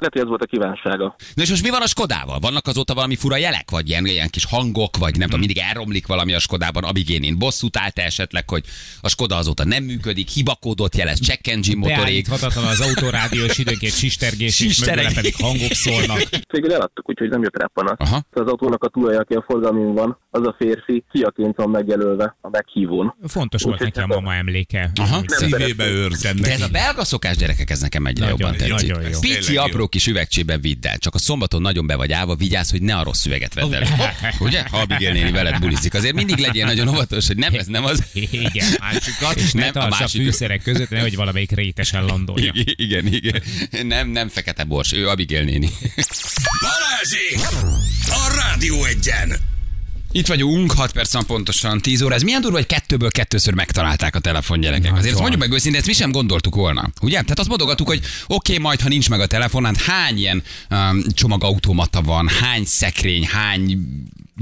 Speaker 8: lehet, hogy ez volt a kívánsága.
Speaker 2: Na és most mi van a Skodával? Vannak azóta valami fura jelek, vagy ilyen, ilyen kis hangok, vagy nem tudom, mindig elromlik valami a Skodában. Abigénén bosszút állt esetleg, hogy a Skoda azóta nem működik, hibakódot jelez, check engine motorék.
Speaker 3: Beállíthatatlan az autórádió, és *laughs* időnként sistergés, és
Speaker 2: Sistereg.
Speaker 3: mögöle pedig hangok szólnak.
Speaker 8: Végül eladtuk, úgyhogy nem jött rá panasz.
Speaker 2: Aha.
Speaker 8: Az autónak a tulaja, aki a forgalmin van, az a férfi fiaként van megjelölve a meghívón.
Speaker 3: Fontos volt neki a mama emléke.
Speaker 2: Aha.
Speaker 4: Szívébe őrzem
Speaker 2: De ez a belga szokás gyerekek, ez nekem egyre
Speaker 3: Nagyon
Speaker 2: jobban tetszik.
Speaker 3: nagyon jó.
Speaker 2: Pici, apró kis üvegcsében vidd el. Csak a szombaton nagyon be vagy állva, vigyázz, hogy ne a rossz üveget vedd el. Ugye? Ha Abigail néni veled bulizik. Azért mindig legyél nagyon óvatos, hogy nem ez nem az.
Speaker 3: Igen.
Speaker 2: Másikat,
Speaker 3: És ne
Speaker 2: nem a
Speaker 3: tarts a
Speaker 2: másik.
Speaker 3: fűszerek között, nehogy valamelyik rétesen landolja.
Speaker 2: Igen, igen, igen. Nem, nem fekete bors, ő Abigail néni.
Speaker 1: Balázsi! A Rádió egyen!
Speaker 2: Itt vagyunk, 6 perc van pontosan 10 óra. Ez milyen durva, hogy kettőből kettőször megtalálták a telefon gyerekek. Azért
Speaker 3: Nagyon.
Speaker 2: mondjuk meg őszintén, ezt mi sem gondoltuk volna. Ugye? Tehát azt mondogattuk, hogy oké, okay, majd ha nincs meg a telefon, hát hány ilyen um, csomagautomata van, hány szekrény, hány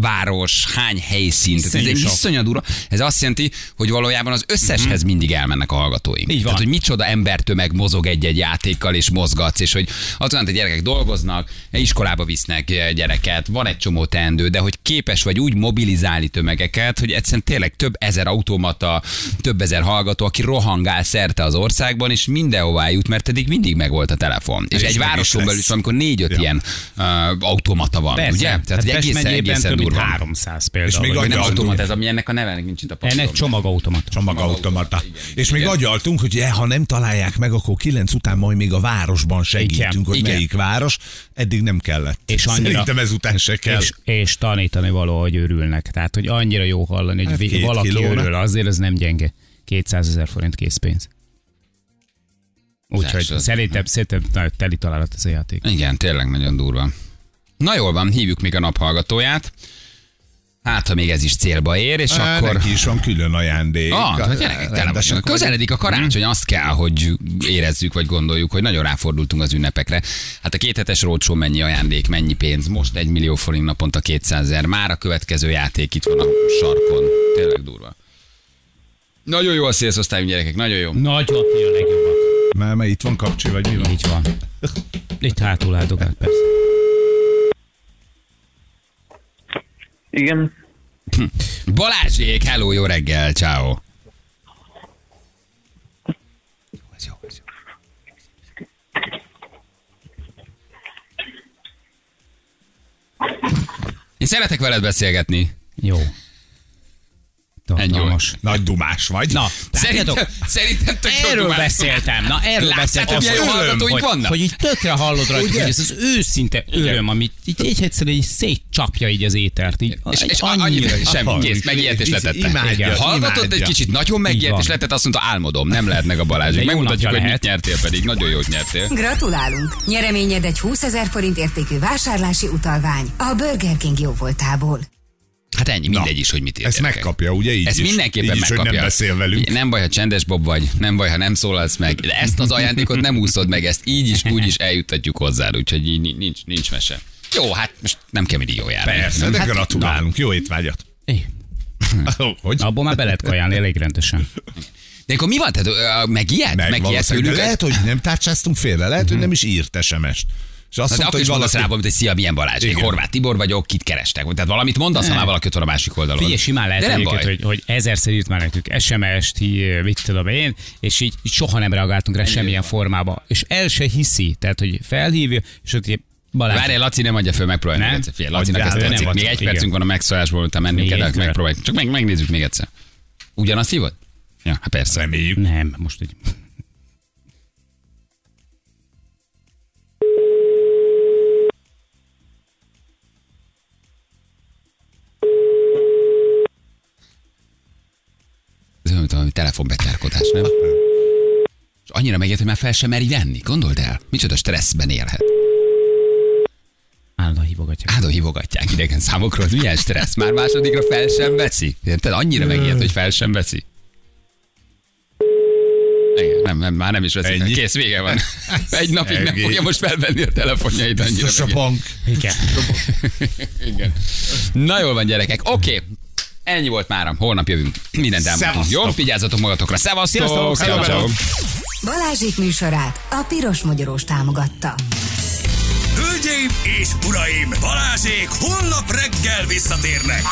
Speaker 2: város, hány helyszín. Tehát ez egy iszonyat durva. Ez azt jelenti, hogy valójában az összeshez mindig elmennek a hallgatóink.
Speaker 3: Mhm. Így van.
Speaker 2: Tehát, hogy micsoda embertömeg mozog egy-egy játékkal, és mozgatsz, és hogy azon, hogy gyerekek dolgoznak, iskolába visznek gyereket, van egy csomó teendő, de hogy képes vagy úgy mobilizálni tömegeket, hogy egyszerűen tényleg több ezer automata, több ezer hallgató, aki rohangál szerte az országban, és mindenhová jut, mert eddig mindig megvolt a telefon. És,
Speaker 4: És
Speaker 2: egy városon belül is, amikor négy-öt
Speaker 4: Ja.
Speaker 2: ilyen uh, automata van,
Speaker 3: Persze.
Speaker 2: ugye? Tehát,
Speaker 3: Tehát
Speaker 2: egészen, egészen durva.
Speaker 3: 300 például.
Speaker 4: És még
Speaker 3: vagy
Speaker 2: nem
Speaker 4: Agyaltunk.
Speaker 2: automat, ez ami ennek a neve, ennek nincs itt a papíron.
Speaker 3: Ennek csomagautomat.
Speaker 4: Csomagautomata.
Speaker 2: Igen,
Speaker 4: És még
Speaker 2: igen.
Speaker 4: agyaltunk, hogy eh, ha nem találják meg, akkor kilenc után majd még a városban segítünk,
Speaker 3: Igen,
Speaker 4: hogy
Speaker 2: igen.
Speaker 4: melyik város. Eddig nem kellett.
Speaker 3: És annyira-
Speaker 4: Szerintem ezután se kell.
Speaker 3: És, és tanítani való, hogy örülnek. Tehát, hogy annyira jó hallani, hogy
Speaker 4: Hát
Speaker 3: valaki
Speaker 4: kilóra.
Speaker 3: örül, azért ez nem gyenge. 200 ezer forint készpénz. Úgyhogy szerintem, szerintem teli találat ez a játék.
Speaker 2: Igen, tényleg nagyon durva. Na jól van, hívjuk még a naphallgatóját. Hát, ha még ez is célba ér, és
Speaker 4: Á,
Speaker 2: akkor...
Speaker 4: Neki is van külön ajándék.
Speaker 2: Ah, hát gyerekek, tele vagyunk. Közeledik a karácsony, azt kell, hogy érezzük, vagy gondoljuk, hogy nagyon ráfordultunk az ünnepekre. Hát a kéthetes rócsó mennyi ajándék, mennyi pénz, most egy millió forint naponta 200 ezer, már a következő játék itt van a sarkon. Tényleg durva. Nagyon jó a szélszosztályunk, gyerekek, nagyon jó.
Speaker 3: Nagyon fi a legjobbak.
Speaker 4: Már, már itt van kapcsi, vagy mi van?
Speaker 3: Így van. Itt hátul áldogál, persze.
Speaker 9: Igen,
Speaker 2: Balázsék, hello, jó reggel, ciao. Jó, ez jó, ez jó. Én szeretek veled beszélgetni.
Speaker 3: Jó. Tartalmas.
Speaker 4: Nagy dumás vagy.
Speaker 3: Na,
Speaker 2: Szerintem, szerintem tök
Speaker 3: Erről
Speaker 2: dumás.
Speaker 3: beszéltem, na erről
Speaker 2: Látjátok,
Speaker 3: beszéltem.
Speaker 2: milyen jó
Speaker 3: hogy-
Speaker 2: hallgatóink
Speaker 3: hogy,
Speaker 2: vannak?
Speaker 3: Hogy így tökre hallod rajta,
Speaker 4: Ugye?
Speaker 3: hogy ez az őszinte öröm, amit így, így egyszerűen így szétcsapja így az étert. Így,
Speaker 2: És, és
Speaker 3: annyira-
Speaker 2: annyira semmi, kész,
Speaker 4: és-
Speaker 2: megijedt és letette.
Speaker 4: imádja.
Speaker 2: Hallgatott egy kicsit, nagyon megijedt és letett, azt mondta, álmodom, nem lehet meg a
Speaker 3: jó
Speaker 2: Megmutatjuk, hogy mit nyertél pedig, nagyon jót nyertél.
Speaker 6: Gratulálunk! Nyereményed egy 20 ezer forint értékű vásárlási utalvány a Burger King jóvoltából.
Speaker 2: Hát ennyi, mindegy is, hogy mit
Speaker 4: Ezt
Speaker 2: értél.
Speaker 4: megkapja, ugye így
Speaker 2: Ezt
Speaker 4: is.
Speaker 2: mindenképpen
Speaker 4: így is,
Speaker 2: megkapja.
Speaker 4: hogy nem beszél velünk.
Speaker 2: Nem baj, ha csendes Bob vagy, nem baj, ha nem szólalsz meg. De ezt az ajándékot nem úszod meg, ezt így is, úgy is eljuttatjuk hozzá, úgyhogy így nincs, nincs mese. Jó, hát most nem kell mindig jó járni.
Speaker 4: Persze, de
Speaker 2: Hát,
Speaker 4: gratulálunk. Jó étvágyat.
Speaker 3: É, *laughs*
Speaker 4: Hogy?
Speaker 3: Abból már be lehet kajálni elég rendesen.
Speaker 2: De akkor mi van? Tehát?
Speaker 4: Meg
Speaker 2: Megijed
Speaker 4: valószínűleg. De
Speaker 2: tőlük?
Speaker 4: lehet, hogy nem tárcsáztunk félre, lehet, hogy nem is írt SMS-t. És azt
Speaker 2: Na, de
Speaker 4: mondta,
Speaker 2: akkor is mondasz
Speaker 4: valaki...
Speaker 2: rá valamit, hogy szia, milyen Balázs, én
Speaker 4: Igen.
Speaker 2: Horváth Tibor vagyok, kit kerestek. Tehát valamit mondasz, ha már valaki ott van a másik oldalon.
Speaker 3: Figyelj, simán lehet
Speaker 2: De nem baj.
Speaker 3: hogy, hogy ezerszer írt már nekünk SMS-t, mit tudom én, és így, így soha nem reagáltunk rá semmilyen formába. És el se hiszi, tehát hogy felhívja, és ott Balázs.
Speaker 2: Várj, Laci nem adja föl, megpróbálj még
Speaker 3: Nem?
Speaker 2: egyszer. Figyelj, Lacinak ezt tetszik. Még egy
Speaker 3: igen.
Speaker 2: percünk van a megszólásból, utána mennünk
Speaker 3: Még
Speaker 2: kell, de
Speaker 3: egy kör.
Speaker 2: megpróbálj. Csak meg, megnézzük még egyszer. Ugyanazt hívod? Ja, hát persze.
Speaker 4: Reméljük.
Speaker 3: Nem, most így.
Speaker 2: Mint valami telefonbetyárkodás, nem? És annyira megért, hogy már fel sem meri venni. Gondold el, micsoda stresszben élhet.
Speaker 3: Állandóan hívogatják.
Speaker 2: Ádó hívogatják idegen számokról, ez milyen stressz. Már másodikra fel sem veszi. Érted? Annyira megijed, hogy fel sem veszi. Igen, nem, nem, már nem is veszik.
Speaker 4: Ennyi?
Speaker 2: Kész, vége van. Egy napig nem fogja most felvenni a telefonjait.
Speaker 4: Biztos a bank.
Speaker 3: Igen.
Speaker 2: Igen. Na jól van, gyerekek. Oké. Okay. Ennyi volt mára. Holnap jövünk. Mindent elmondtunk.
Speaker 4: Szevasztok.
Speaker 2: Jó? Vigyázzatok magatokra. Szevasztok! Ciao.
Speaker 6: Balázsék műsorát a Piros Magyarós támogatta.
Speaker 1: Hölgyeim és uraim, Balázsék holnap reggel visszatérnek.